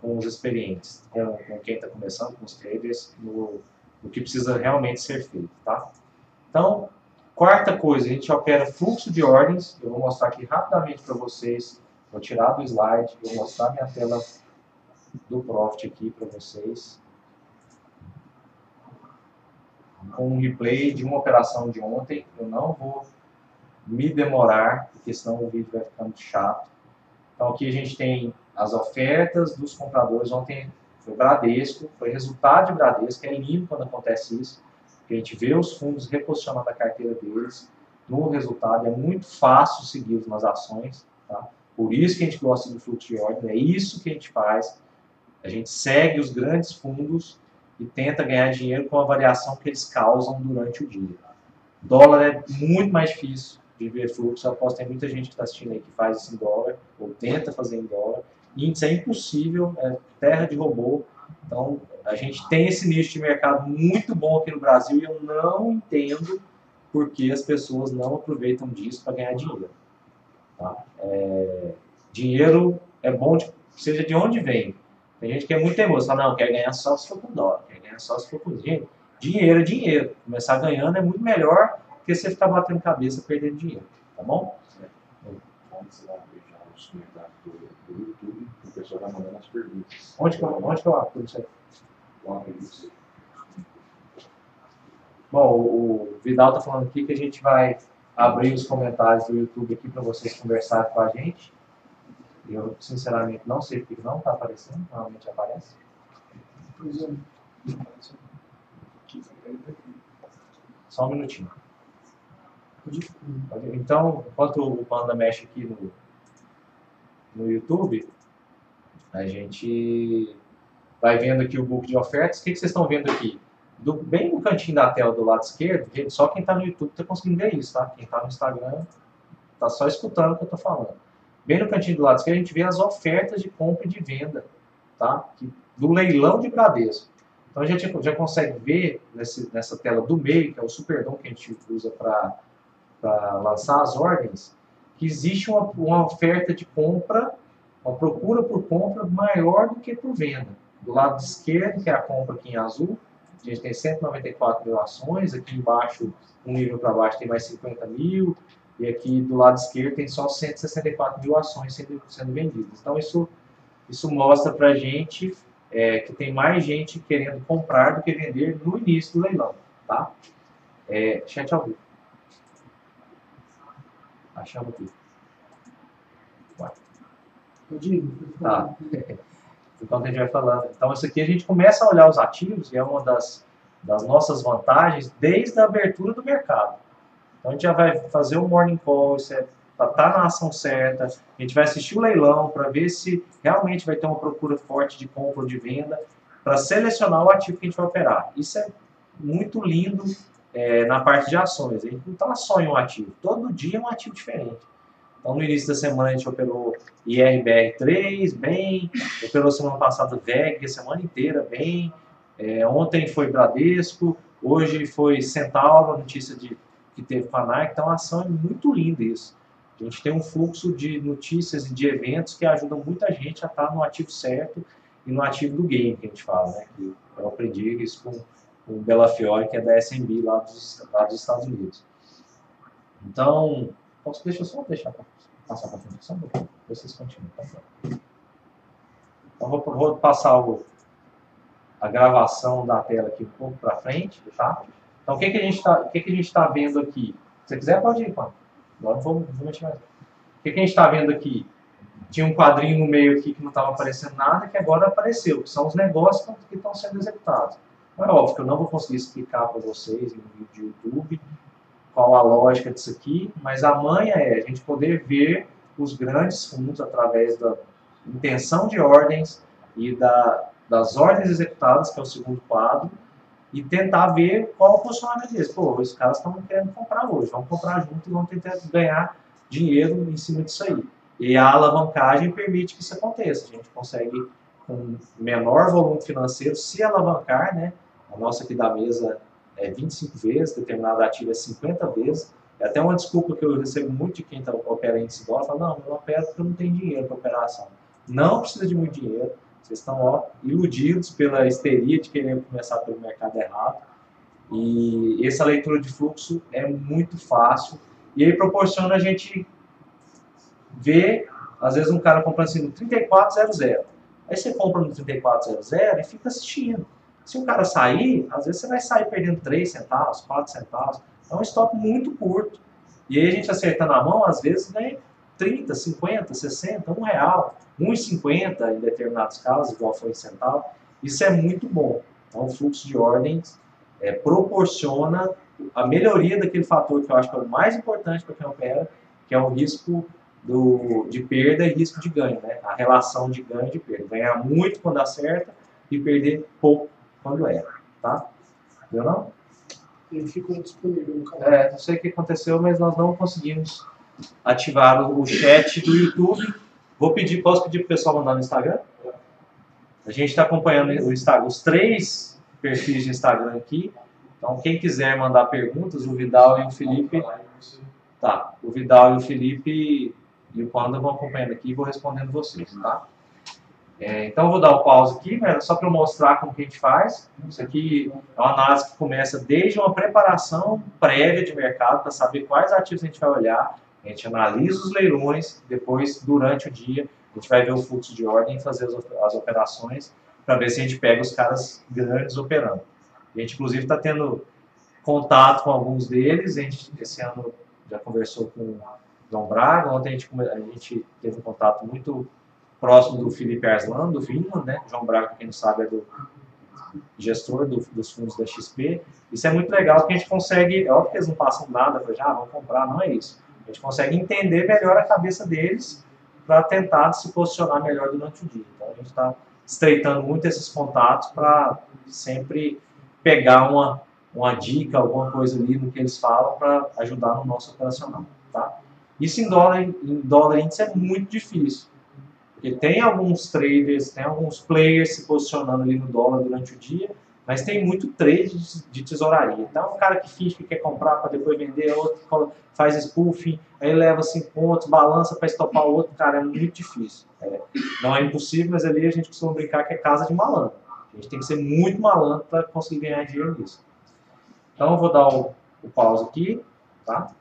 com os experientes, com, com quem está começando, com os traders, no, no que precisa realmente ser feito, tá? Então, quarta coisa, a gente opera fluxo de ordens, eu vou mostrar aqui rapidamente para vocês, vou tirar do slide, vou mostrar minha tela do Profit aqui para vocês, com um replay de uma operação de ontem, eu não vou me demorar, porque senão o vídeo vai ficar muito chato. Então aqui a gente tem as ofertas dos compradores. Ontem foi Bradesco, foi resultado de Bradesco. É lindo quando acontece isso, porque a gente vê os fundos reposicionando a carteira deles no resultado. É muito fácil segui-los nas ações. Tá? Por isso que a gente gosta do fluxo de ordem, é isso que a gente faz. A gente segue os grandes fundos e tenta ganhar dinheiro com a variação que eles causam durante o dia. Dólar é muito mais difícil de ver fluxo. Eu aposto que tem muita gente que está assistindo aí que faz isso em dólar, ou tenta fazer em dólar. Índice é impossível, é terra de robô. Então, a gente tem esse nicho de mercado muito bom aqui no Brasil e eu não entendo por que as pessoas não aproveitam disso para ganhar dinheiro. Tá? É, dinheiro é bom, de, seja de onde vem. Tem gente que é muito teimoso, fala, não, quer ganhar só se for com dólar, quer ganhar só se for com dinheiro. Dinheiro é dinheiro. Começar ganhando é muito melhor porque você ficar batendo cabeça perdendo dinheiro, tá bom? Vamos lá já os comentários do, YouTube, o pessoal vai mandando as perguntas. Onde que eu, onde que eu apuro isso aí? Bom, o Vidal está falando aqui que a gente vai abrir os comentários do YouTube aqui para vocês conversarem com a gente. Eu, sinceramente, não sei porque não está aparecendo, normalmente aparece. Só um minutinho. Então, enquanto o Panda mexe aqui no, no YouTube, a gente vai vendo aqui o book de ofertas. O que, que vocês estão vendo aqui? Do, bem no cantinho da tela do lado esquerdo, só quem está no YouTube está conseguindo ver isso, tá? Quem está no Instagram está só escutando o que eu estou falando. Bem no cantinho do lado esquerdo a gente vê as ofertas de compra e de venda, tá? Do leilão de Bradesco. Então a gente já consegue ver nesse, nessa tela do meio, que é o Superdom que a gente usa para para lançar as ordens, que existe uma, uma oferta de compra, uma procura por compra maior do que por venda. Do lado esquerdo, que é a compra aqui em azul, a gente tem 194 mil ações, aqui embaixo, um nível para baixo tem mais 50 mil, e aqui do lado esquerdo tem só 164 mil ações sendo, sendo vendidas. Então isso, isso mostra para a gente é, que tem mais gente querendo comprar do que vender no início do leilão. Tá? É, chat ao vivo. Achamos aqui. Tá. Então a gente vai falando. Então isso aqui a gente começa a olhar os ativos, e é uma das, das nossas vantagens desde a abertura do mercado. Então a gente já vai fazer o morning call, isso é para estar tá na ação certa, a gente vai assistir o leilão para ver se realmente vai ter uma procura forte de compra ou de venda, para selecionar o ativo que a gente vai operar. Isso é muito lindo é, na parte de ações. A gente não está só em um ativo, todo dia é um ativo diferente. Então, no início da semana, a gente operou IRBR3, bem, operou semana passada VEG, a semana inteira, bem. É, ontem foi Bradesco, hoje foi Centauro, notícia de que teve Fanac, então a ação é muito linda isso. A gente tem um fluxo de notícias e de eventos que ajudam muita gente a estar no ativo certo e no ativo do game, que a gente fala, né? Eu aprendi isso com o Bela Fiore, que é da SMB lá dos, lá dos Estados Unidos. Então, posso, deixa eu só deixar passar para frente, só um pouquinho, vocês continuam. Tá então, vou, vou passar o, a gravação da tela aqui um pouco para frente, tá? Então, o que, que a gente está tá vendo aqui? Se quiser, pode ir, Paulo. Agora vou, vou mexer mais. O que, que a gente está vendo aqui? Tinha um quadrinho no meio aqui que não estava aparecendo nada, que agora apareceu, que são os negócios que estão sendo executados. É óbvio que eu não vou conseguir explicar para vocês no vídeo de YouTube qual a lógica disso aqui, mas a manha é a gente poder ver os grandes fundos através da intenção de ordens e da, das ordens executadas, que é o segundo quadro, e tentar ver qual o posicionamento deles. Pô, os caras estão querendo comprar hoje, vamos comprar junto e vamos tentar ganhar dinheiro em cima disso aí. E a alavancagem permite que isso aconteça. A gente consegue, com menor volume financeiro, se alavancar, né? A nossa aqui da mesa é 25 vezes, determinado ativo é 50 vezes. É até uma desculpa que eu recebo muito de quem tá, opera em dólar, fala, não, eu não opero porque eu não tenho dinheiro para operação. Não precisa de muito dinheiro, vocês estão ó, iludidos pela histeria de querer começar pelo mercado errado. E essa leitura de fluxo é muito fácil. E aí proporciona a gente ver, às vezes um cara comprando assim no 3400. Aí você compra no 3400 e fica assistindo. Se o cara sair, às vezes você vai sair perdendo 3 centavos, 4 centavos. É um stop muito curto. E aí a gente acertando a mão, às vezes ganha 30, 50, 60, 1 real, 1,50 em determinados casos, igual foi em centavo. Isso é muito bom. Então, o fluxo de ordens é, proporciona a melhoria daquele fator que eu acho que é o mais importante para quem opera, que é o risco do, de perda e risco de ganho, né? a relação de ganho e de perda. Ganhar muito quando acerta e perder pouco quando erra. Tá? Viu não? Ele ficou disponível no canal. É, não sei o que aconteceu, mas nós não conseguimos ativar o chat do YouTube. Vou pedir, posso pedir para o pessoal mandar no Instagram? A gente está acompanhando o Instagram, os três perfis de Instagram aqui. Então, quem quiser mandar perguntas, o Vidal e o Felipe. Tá, o Vidal e o Felipe e o Panda vão acompanhando aqui e vou respondendo vocês, tá? É, então, eu vou dar o pause aqui, né, só para mostrar como que a gente faz. Isso aqui é uma análise que começa desde uma preparação prévia de mercado para saber quais ativos a gente vai olhar, a gente analisa os leilões, depois, durante o dia, a gente vai ver o fluxo de ordem e fazer as, operações para ver se a gente pega os caras grandes operando. A gente, inclusive, está tendo contato com alguns deles. A gente, esse ano, já conversou com o João Braga. Ontem a gente, a gente teve um contato muito próximo do Felipe Arslan, do Vinland, né? João Braga, quem não sabe, é do gestor do, dos fundos da XP. Isso é muito legal porque a gente consegue, é óbvio que eles não passam nada para já, ah, vamos comprar, não é isso. A gente consegue entender melhor a cabeça deles para tentar se posicionar melhor durante o dia. Então a gente está estreitando muito esses contatos para sempre pegar uma, uma dica, alguma coisa ali no que eles falam para ajudar no nosso operacional. Tá? Isso em dólar, em dólar índice é muito difícil. Porque tem alguns traders, tem alguns players se posicionando ali no dólar durante o dia, mas tem muito trade de tesouraria. Então, um cara que finge que quer comprar para depois vender, outro faz spoofing, aí leva 5 pontos, balança para estopar o outro, cara, é muito difícil. É, não é impossível, mas ali a gente costuma brincar que é casa de malandro. A gente tem que ser muito malandro para conseguir ganhar dinheiro nisso. Então, eu vou dar o, o pause aqui, tá?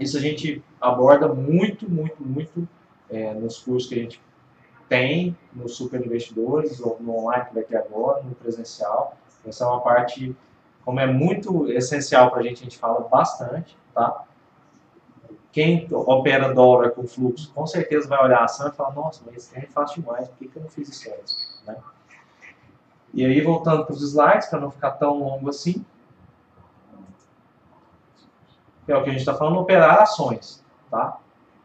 Isso a gente aborda muito, muito, muito é, nos cursos que a gente tem nos super investidores, ou no online que vai ter agora, no presencial. Essa é uma parte, como é muito essencial para a gente, a gente fala bastante, tá? Quem opera dólar com fluxo, com certeza vai olhar a ação e falar, nossa, mas esse é fácil demais, por que, que eu não fiz isso antes? Né? E aí, voltando para os slides, para não ficar tão longo assim, é o que a gente está falando, operar ações, tá?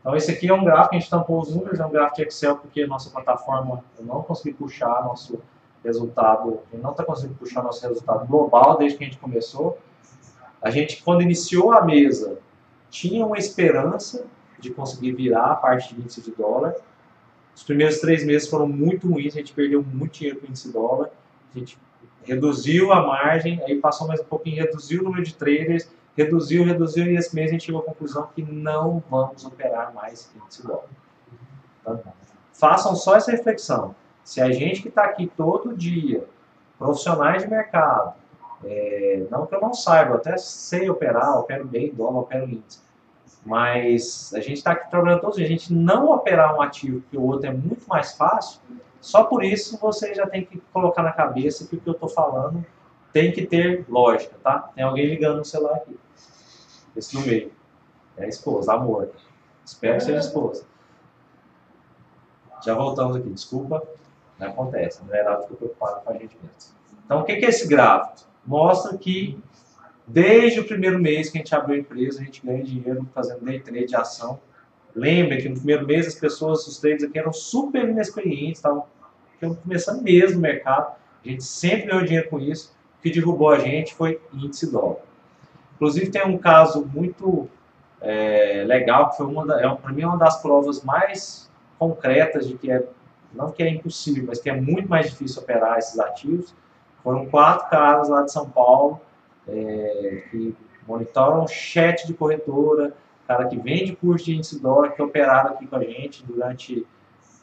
Então esse aqui é um gráfico, a gente tampou os números, é um gráfico de Excel porque a nossa plataforma eu não consegui puxar nosso resultado, não está conseguindo puxar nosso resultado global desde que a gente começou. A gente, quando iniciou a mesa, tinha uma esperança de conseguir virar a parte de índice de dólar. Os primeiros três meses foram muito ruins, a gente perdeu muito dinheiro com índice dólar. A gente reduziu a margem, aí passou mais um pouquinho, reduziu o número de traders, reduziu, reduziu, e esse mês a gente chegou à conclusão que não vamos operar mais índice dólar. Então, façam só essa reflexão. Se a gente que está aqui todo dia, profissionais de mercado, é, não que eu não saiba, até sei operar, opero bem dólar, opero índice, mas a gente está aqui trabalhando todos a gente não operar um ativo que o outro é muito mais fácil, só por isso você já tem que colocar na cabeça que o que eu estou falando tem que ter lógica, tá? Tem alguém ligando no celular aqui. Esse no meio. É a esposa, amor. Espero que seja esposa. Já voltamos aqui, desculpa. Não acontece, não é nada fica preocupado com a gente mesmo. Então, o que é esse gráfico? Mostra que desde o primeiro mês que a gente abriu a empresa, a gente ganha dinheiro fazendo day trade de ação. Lembre que no primeiro mês as pessoas, os traders aqui eram super inexperientes, estavam começando mesmo no mercado. A gente sempre ganhou dinheiro com isso. O que derrubou a gente foi índice dólar. Inclusive tem um caso muito é, legal, que foi uma da, é, para mim uma das provas mais concretas de que é, não que é impossível, mas que é muito mais difícil operar esses ativos. Foram quatro caras lá de São Paulo é, que monitoram chat de corretora, cara que vende curso de índice dólar, que operaram aqui com a gente durante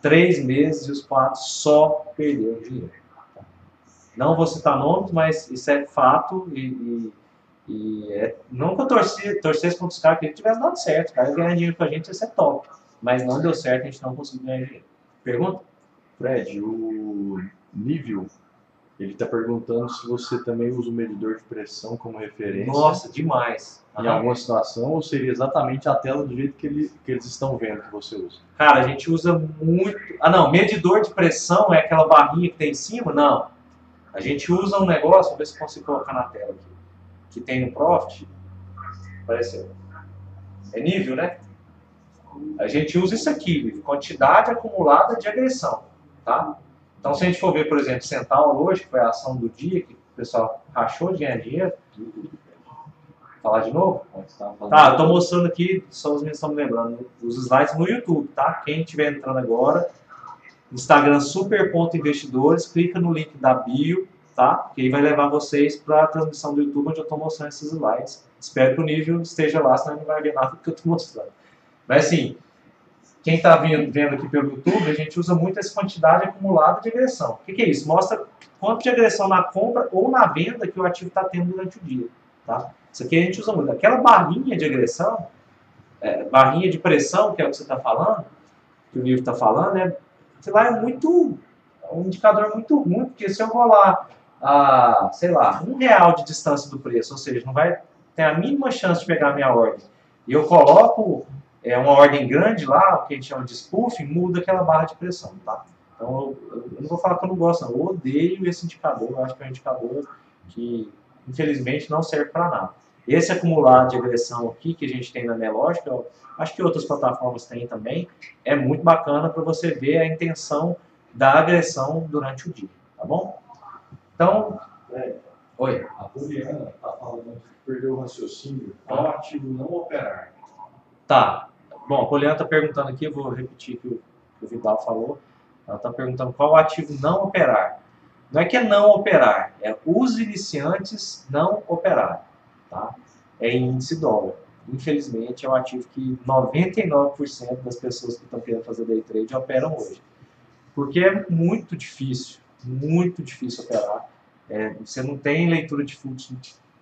três meses e os quatro só perderam dinheiro. Não vou citar nomes, mas isso é fato e, e, e é, eu torci, torcesse contra os caras que tivesse dado certo, os caras ganhar dinheiro com a gente, isso é top. Mas não deu certo, a gente não conseguiu ganhar dinheiro. Pergunta? Fred, o nível ele está perguntando se você também usa o medidor de pressão como referência. Nossa, demais. Em alguma situação, ou seria exatamente a tela do jeito que, ele, que eles estão vendo que você usa? Cara, a gente usa muito. Ah, não, medidor de pressão é aquela barrinha que tem em cima? Não. A gente usa um negócio, vou ver se consigo colocar na tela aqui, que tem no Profit. Apareceu. É nível, né? A gente usa isso aqui, quantidade acumulada de agressão, tá? Então, se a gente for ver, por exemplo, Centauro hoje, que foi a ação do dia, que o pessoal rachou de ganhar dinheiro. Falar de novo? Tá, eu tô mostrando aqui, só os meninos estão me lembrando, os slides no YouTube, tá? Quem estiver entrando agora, Instagram super.investidores, clica no link da bio, tá? Que aí vai levar vocês para a transmissão do YouTube, onde eu estou mostrando esses slides. Espero que o nível esteja lá, senão não vai ver nada do que eu estou mostrando. Mas assim, quem está vendo aqui pelo YouTube, a gente usa muito essa quantidade acumulada de agressão. O que, que, é isso? Mostra quanto de agressão na compra ou na venda que o ativo está tendo durante o dia. Tá? Isso aqui a gente usa muito. Aquela barrinha de agressão, é, barrinha de pressão, que é o que você está falando, que o livro está falando, é, sei lá, é muito, é um indicador muito ruim, porque se eu vou lá a, sei lá, um real de distância do preço, ou seja, não vai ter a mínima chance de pegar a minha ordem, e eu coloco é, uma ordem grande lá, o que a gente chama de spoofing, muda aquela barra de pressão, tá? Então, eu, eu não vou falar que eu não gosto, não. Eu odeio esse indicador, eu acho que é um indicador que, infelizmente, não serve para nada. Esse acumulado de agressão aqui que a gente tem na Nelógica, acho que outras plataformas têm também, é muito bacana para você ver a intenção da agressão durante o dia, tá bom? Então, é, oi. A Poliana está falando que perdeu o raciocínio, qual ativo não operar? Tá, Bom, a Poliana está perguntando aqui, eu vou repetir o que o Vidal falou. Ela está perguntando qual ativo não operar. Não é que é não operar, é os iniciantes não operar. Tá? É índice dólar. Infelizmente, é um ativo que 99% das pessoas que estão querendo fazer day trade operam hoje. Porque é muito difícil, muito difícil operar. É, você não tem leitura de fluxo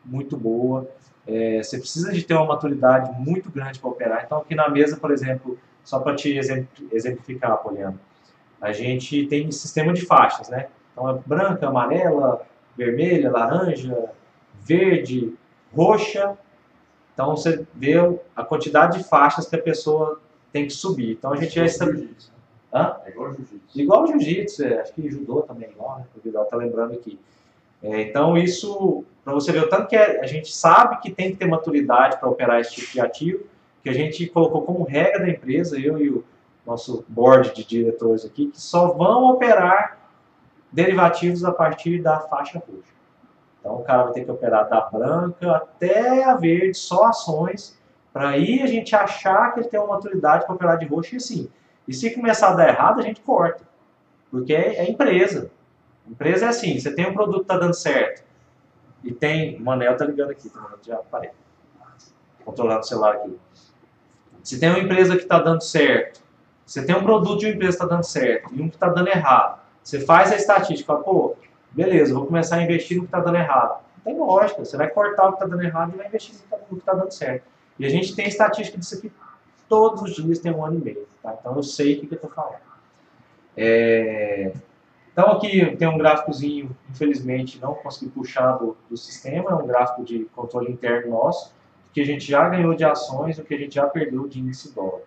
muito boa. É, você precisa de ter uma maturidade muito grande para operar. Então, aqui na mesa, por exemplo, só para te exemplificar, Poliano, a gente tem sistema de faixas, né? Então, é branca, amarela, vermelha, laranja, verde, roxa. Então, você vê a quantidade de faixas que a pessoa tem que subir. Então, a gente já está... Hã? É igual jiu-jitsu. Igual jiu-jitsu, é. acho que judô também é igual, né? O Vidal está lembrando aqui. É, então, isso, para você ver o tanto que é, a gente sabe que tem que ter maturidade para operar esse tipo de ativo, que a gente colocou como regra da empresa, eu e o nosso board de diretores aqui, que só vão operar derivativos a partir da faixa roxa. Então o cara vai ter que operar da branca até a verde, só ações, para aí a gente achar que ele tem uma maturidade para operar de roxo e assim. E se começar a dar errado, a gente corta. Porque é, é empresa. Empresa é assim, você tem um produto que está dando certo. E tem. O Manel tá ligando aqui, tá? já parei. Controlando o celular aqui. Se tem uma empresa que está dando certo, você tem um produto de uma empresa que está dando certo e um que está dando errado, você faz a estatística, fala, pô, beleza, vou começar a investir no que está dando errado. Não tem lógica, você vai cortar o que está dando errado e vai investir no que está tá dando certo. E a gente tem estatística disso aqui todos os dias, tem um ano e meio. Tá? Então eu sei o que, que eu estou falando. É... Então aqui tem um gráficozinho, infelizmente não consegui puxar do, do sistema, é um gráfico de controle interno nosso, que a gente já ganhou de ações, o que a gente já perdeu de índice dólar.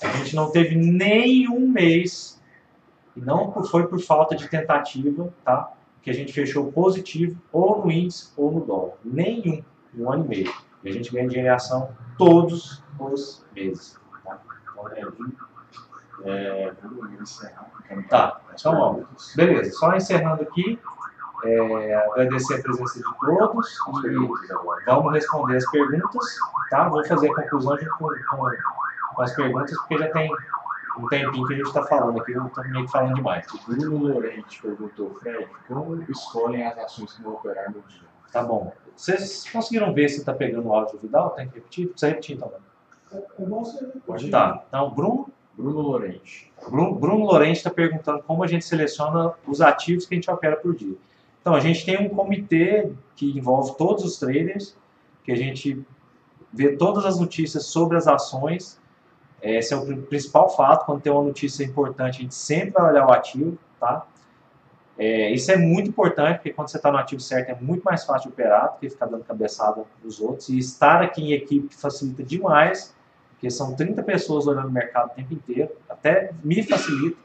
A gente não teve nenhum mês, e não foi por falta de tentativa, tá? que a gente fechou positivo ou no índice ou no dólar. Nenhum, um ano e meio. E a gente ganha dinheiro em ação todos os meses. Tá? É, tá, então vamos. Beleza, só encerrando aqui. É, agradecer a presença de todos e vamos responder as perguntas, tá? Vou fazer a conclusão junto com, com, com as perguntas, porque já tem um tempinho que a gente está falando aqui, eu estou meio que falando demais. O Bruno Lorente perguntou, Fred, como escolhem as ações que vão operar no dia? Tá bom. Vocês conseguiram ver se está pegando o áudio do Vidal? Tem que repetir? Precisa repetir então. É, bom você Pode tá. Então, Bruno Bruno Lorente. Bruno, Bruno Lorente está perguntando como a gente seleciona os ativos que a gente opera por dia. Então, a gente tem um comitê que envolve todos os traders, que a gente vê todas as notícias sobre as ações. Esse é o principal fato. Quando tem uma notícia importante, a gente sempre vai olhar o ativo, tá? É, isso é muito importante, porque quando você está no ativo certo é muito mais fácil de operar do que ficar dando cabeçada nos outros. E estar aqui em equipe facilita demais porque são 30 pessoas olhando o mercado o tempo inteiro, até me facilita.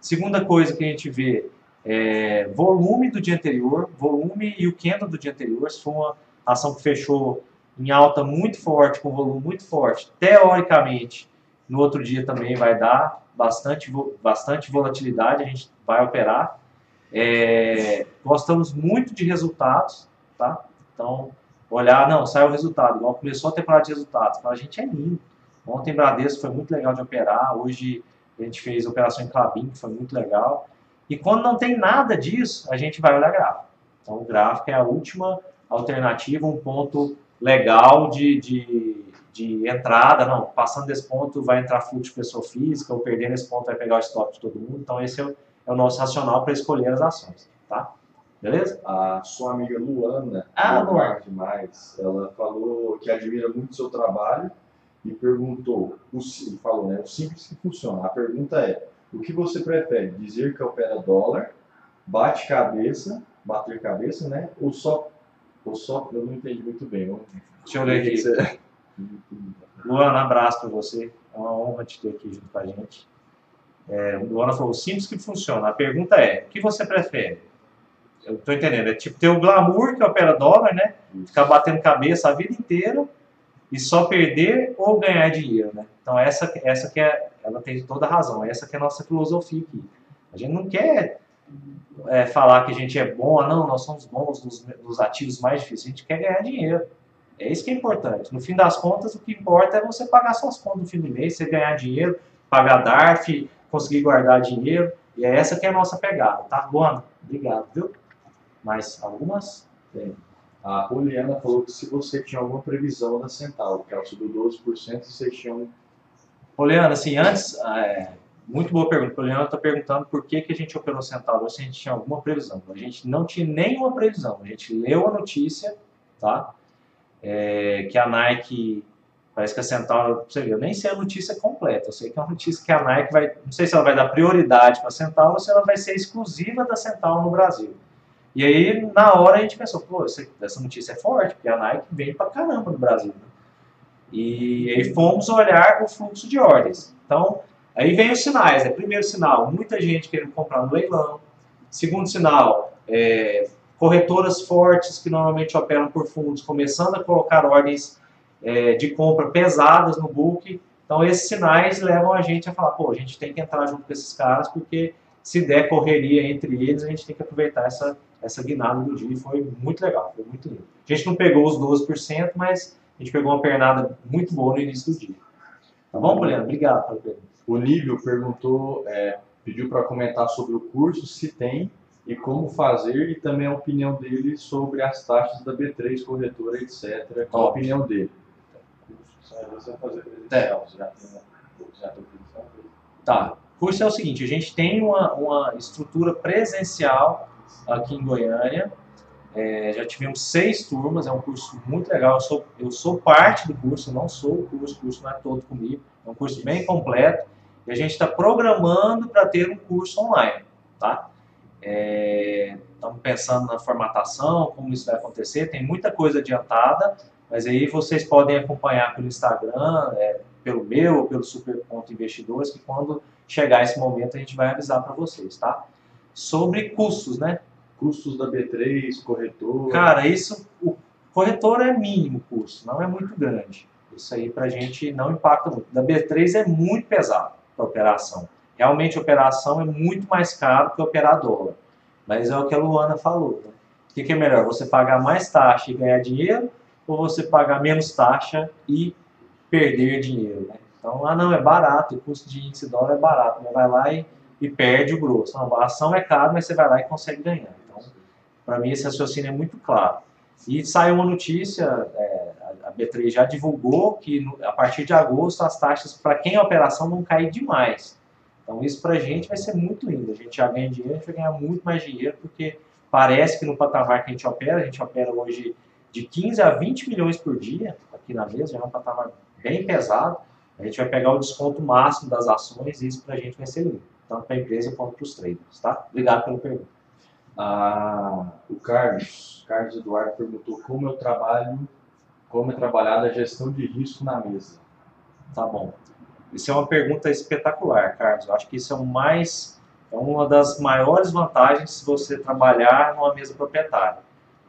Segunda coisa que a gente vê é volume do dia anterior, volume e o candle do dia anterior, se for uma ação que fechou em alta muito forte, com volume muito forte, teoricamente, no outro dia também vai dar bastante, bastante volatilidade, a gente vai operar. É, gostamos muito de resultados, tá? Então, olhar, não, sai o resultado, igual começou a temporada de resultados, para a gente é lindo. Ontem Bradesco foi muito legal de operar, hoje a gente fez operação em Clabin, que foi muito legal. E quando não tem nada disso, a gente vai olhar gráfico. Então o gráfico é a última alternativa, um ponto legal de, de, de entrada. Não, passando desse ponto vai entrar fluxo de pessoa física, ou perdendo esse ponto vai pegar o estoque de todo mundo. Então esse é o, é o nosso racional para escolher as ações. Tá? Beleza? A sua amiga Luana, ah, Luana. demais, ela falou que admira muito o seu trabalho e perguntou, ele falou, né, o simples que funciona. A pergunta é, o que você prefere, dizer que opera dólar, bate cabeça, bater cabeça, né, ou só, ou só, eu não entendi muito bem. Deixa eu ler aqui. Você... Luana, abraço para você, é uma honra te ter aqui junto com a gente. É, Luana falou, simples que funciona. A pergunta é, o que você prefere? Eu estou entendendo, é tipo ter o glamour que opera dólar, né, ficar batendo cabeça a vida inteira, e só perder ou ganhar dinheiro, né? Então essa, essa que é, ela tem toda a razão, essa que é a nossa filosofia aqui. A gente não quer é, falar que a gente é bom, ah, não, nós somos bons nos, nos ativos mais difíceis, a gente quer ganhar dinheiro. É isso que é importante. No fim das contas, o que importa é você pagar suas contas no fim do mês, você ganhar dinheiro, pagar DARF, conseguir guardar dinheiro. E é essa que é a nossa pegada, tá? Luana, obrigado, viu? Mais algumas? Tem. A Poliana falou que se você tinha alguma previsão da Centauro, que ela subiu 12%, e vocês tinham. Poliana, assim, antes, é, muito boa pergunta. Poliana está perguntando por que, que a gente operou Centauro, se a gente tinha alguma previsão. A gente não tinha nenhuma previsão. A gente leu a notícia, tá? É, que a Nike, parece que a Centauro, você eu nem sei a notícia completa. Eu sei que é uma notícia que a Nike vai, não sei se ela vai dar prioridade para a Centauro ou se ela vai ser exclusiva da Centauro no Brasil. E aí, na hora, a gente pensou, pô, essa notícia é forte, porque a Nike vem pra caramba no Brasil. Né? E aí fomos olhar o fluxo de ordens. Então, aí vem os sinais. Né? Primeiro sinal, muita gente querendo comprar no leilão. Segundo sinal, é, corretoras fortes que normalmente operam por fundos, começando a colocar ordens é, de compra pesadas no book. Então, esses sinais levam a gente a falar, pô, a gente tem que entrar junto com esses caras, porque se der correria entre eles, a gente tem que aproveitar essa essa guinada do dia foi muito legal, foi muito lindo. A gente não pegou os 12%, mas a gente pegou uma pernada muito boa no início do dia. Tá bom, Poliana? Obrigado pela pergunta. O Nível perguntou, é, pediu para comentar sobre o curso, se tem e como fazer, e também a opinião dele sobre as taxas da B3, corretora, etc. Qual a opinião dele? Você vai fazer presencial, você já tem já tem presencial? Tá. O curso é o seguinte, a gente tem uma, uma estrutura presencial aqui em Goiânia. É, já tivemos seis turmas, é um curso muito legal. Eu sou, eu sou parte do curso, não sou o curso, o curso não é todo comigo. É um curso bem completo. E a gente está programando para ter um curso online, tá? É, estamos pensando na formatação, como isso vai acontecer. Tem muita coisa adiantada, mas aí vocês podem acompanhar pelo Instagram, é, pelo meu, pelo Super Ponto Investidores, que quando chegar esse momento a gente vai avisar para vocês, tá? Sobre custos, né? Custos da B3, corretora. Cara, isso, o corretor é mínimo custo, não é muito grande. Isso aí pra gente não impacta muito. Da B3 é muito pesado para operação. Realmente a operação é muito mais caro que operar dólar. Mas é o que a Luana falou. Né? O que, que é melhor? Você pagar mais taxa e ganhar dinheiro ou você pagar menos taxa e perder dinheiro? Né? Então, ah não, é barato, o custo de índice dólar é barato. Mas vai lá e, e perde o grosso. Não, a ação é cara, mas você vai lá e consegue ganhar. Então, para mim esse raciocínio é muito claro. E saiu uma notícia, é, a B3 já divulgou que a partir de agosto as taxas para quem é operação vão cair demais. Então isso para a gente vai ser muito lindo. A gente já ganha dinheiro, a gente vai ganhar muito mais dinheiro, porque parece que no patamar que a gente opera, a gente opera hoje de 15 a 20 milhões por dia aqui na mesa, já é um patamar bem pesado. A gente vai pegar o desconto máximo das ações e isso para a gente vai ser lindo, tanto para a empresa quanto para os traders. Tá? Obrigado pela pergunta. Ah, o Carlos, Carlos Eduardo perguntou como eu trabalho, como é trabalhada a gestão de risco na mesa. Tá bom. Isso é uma pergunta espetacular, Carlos. Eu acho que isso é mais, é uma das maiores vantagens se você trabalhar numa mesa proprietária.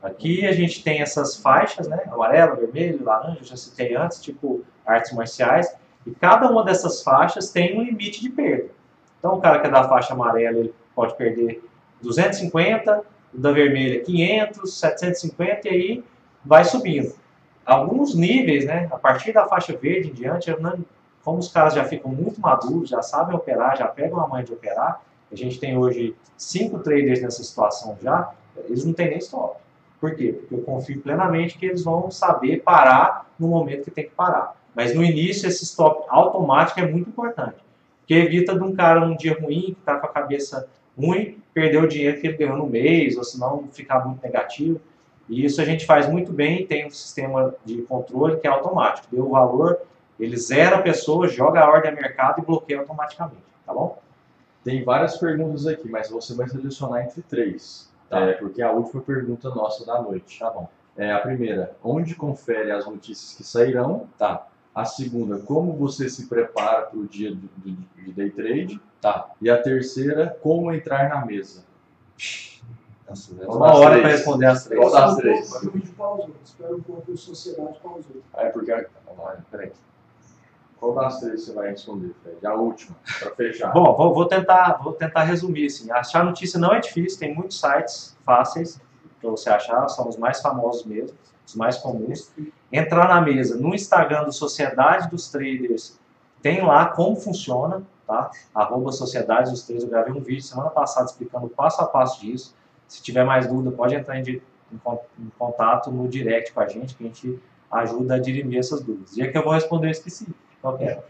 Aqui a gente tem essas faixas, né? Amarelo, vermelho, laranja, já citei antes, tipo artes marciais. E cada uma dessas faixas tem um limite de perda. Então o cara que é da faixa amarela ele pode perder 250, o da vermelha 500, 750 e aí vai subindo. Alguns níveis, né? A partir da faixa verde em diante, como os caras já ficam muito maduros, já sabem operar, já pegam a mãe de operar, a gente tem hoje cinco traders nessa situação já, eles não têm nem stop. Por quê? Porque eu confio plenamente que eles vão saber parar no momento que tem que parar. Mas no início, esse stop automático é muito importante. Porque evita de um cara num dia ruim, que está com a cabeça ruim, perder o dinheiro que ele ganhou no mês, ou senão ficar muito negativo. E isso a gente faz muito bem, tem um sistema de controle que é automático. Deu o valor, ele zera a pessoa, joga a ordem a mercado e bloqueia automaticamente, tá bom? Tem várias perguntas aqui, mas você vai selecionar entre três, Tá. é, porque é a última pergunta nossa da noite. Tá bom. É a primeira, onde confere as notícias que sairão? Tá. A segunda, como você se prepara para o dia do, do- de day trade? Tá. E a terceira, como entrar na mesa? Nossa, Qual uma hora três? para responder as três. Qual das Espera um três? pouco, o vídeo pausou. Espera um pouco a sociedade pausou. É porque. Olha, peraí. Qual das três você vai responder, Fred? A última, para fechar. Bom, vou, vou tentar, vou tentar resumir. Assim. Achar notícia não é difícil, tem muitos sites fáceis para você achar, são os mais famosos mesmo, os mais comuns. Entrar na mesa no Instagram do Sociedade dos Traders, tem lá como funciona, tá? Arroba Sociedade dos Traders, eu gravei um vídeo semana passada explicando passo a passo disso. Se tiver mais dúvida, pode entrar em, em con- em contato no direct com a gente, que a gente ajuda a dirimir essas dúvidas. Dia que eu vou responder, eu esqueci. Qual que é?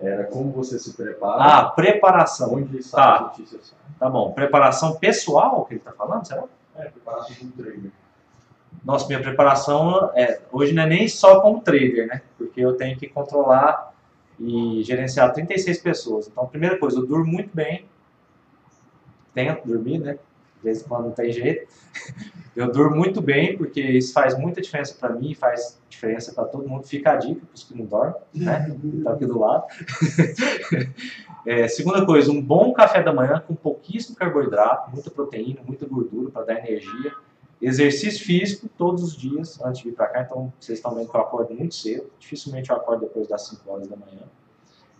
Era como você se prepara. Ah, preparação. onde está tá. as notícias? Tá bom. Preparação pessoal que ele está falando, será? É, preparação trader. Nossa, minha preparação é, hoje não é nem só como trader, né? Porque eu tenho que controlar e gerenciar 36 pessoas. Então, primeira coisa, eu durmo muito bem. Tento dormir, né? De vez em quando não tem jeito. Eu durmo muito bem, porque isso faz muita diferença para mim, faz diferença para todo mundo. Fica a dica para os que não dormem, né? Tá aqui do lado. É, segunda coisa, um bom café da manhã com pouquíssimo carboidrato, muita proteína, muita gordura para dar energia. Exercício físico todos os dias antes de vir para cá, então vocês estão vendo que eu acordo muito cedo, dificilmente eu acordo depois das 5 horas da manhã.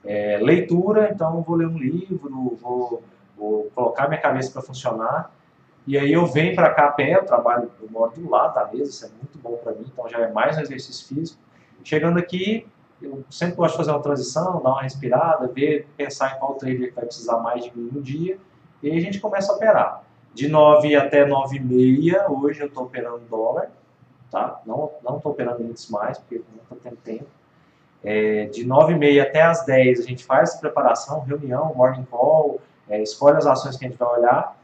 É, leitura, então vou ler um livro, vou, vou colocar minha cabeça para funcionar. E aí eu venho para cá a pé, eu trabalho, eu moro do lado da mesa, isso é muito bom para mim, então já é mais um exercício físico. Chegando aqui, eu sempre gosto de fazer uma transição, dar uma respirada, ver, pensar em qual trader vai precisar mais de mim no dia, e aí a gente começa a operar. De 9 até 9 e meia, hoje eu estou operando dólar, tá? Não estou operando índice mais, porque estou tendo tempo. É, de 9 e meia até as 10 a gente faz preparação, reunião, morning call, é, escolhe as ações que a gente vai olhar.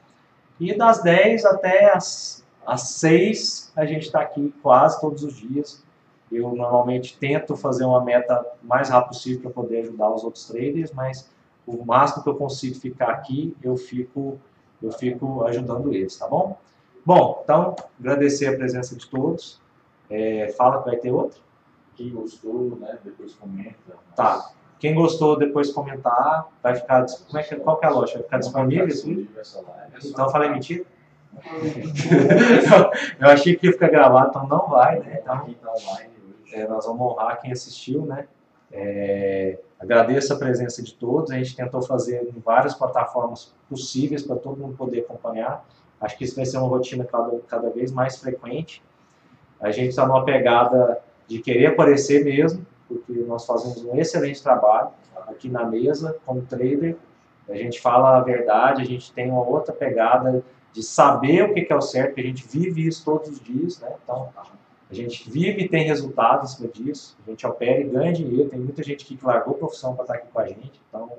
E das 10 até as, as 6 a gente está aqui quase todos os dias. Eu normalmente tento fazer uma meta mais rápido possível para poder ajudar os outros traders, mas o máximo que eu consigo ficar aqui, eu fico, eu fico ajudando eles, tá bom? Bom, então, agradecer a presença de todos. É, fala que vai ter outro. Quem gostou, né, depois comenta. Tá. Quem gostou, depois comentar. Vai ficar. Como é que, qual que é a loja? Vai ficar disponível? Assim? Então eu falei mentira? eu achei que ia ficar gravado, então não vai, né? Então, é, nós vamos honrar quem assistiu, né? É, agradeço a presença de todos. A gente tentou fazer em várias plataformas possíveis para todo mundo poder acompanhar. Acho que isso vai ser uma rotina cada, cada vez mais frequente. A gente está numa pegada de querer aparecer mesmo, porque nós fazemos um excelente trabalho aqui na mesa como trader. A gente fala a verdade, a gente tem uma outra pegada de saber o que é o certo, a gente vive isso todos os dias, né? Então, a gente vive e tem resultados em cima disso, a gente opera e ganha dinheiro, tem muita gente que largou a profissão para estar aqui com a gente, então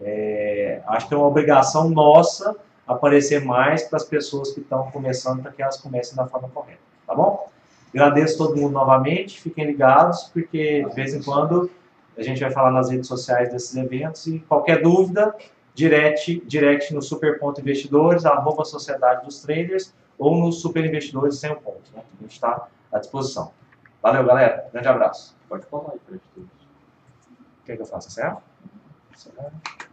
é, acho que é uma obrigação nossa aparecer mais para as pessoas que estão começando, para que elas comecem da forma correta, tá bom? Agradeço todo mundo novamente, fiquem ligados, porque de vez em quando a gente vai falar nas redes sociais desses eventos e qualquer dúvida, direct, direct no super.investidores, arroba sociedade dos traders ou no super investidores sem o ponto. Né? A gente está à disposição. Valeu, galera. Grande abraço. Pode falar aí para O que, é que eu faço? Certo? certo.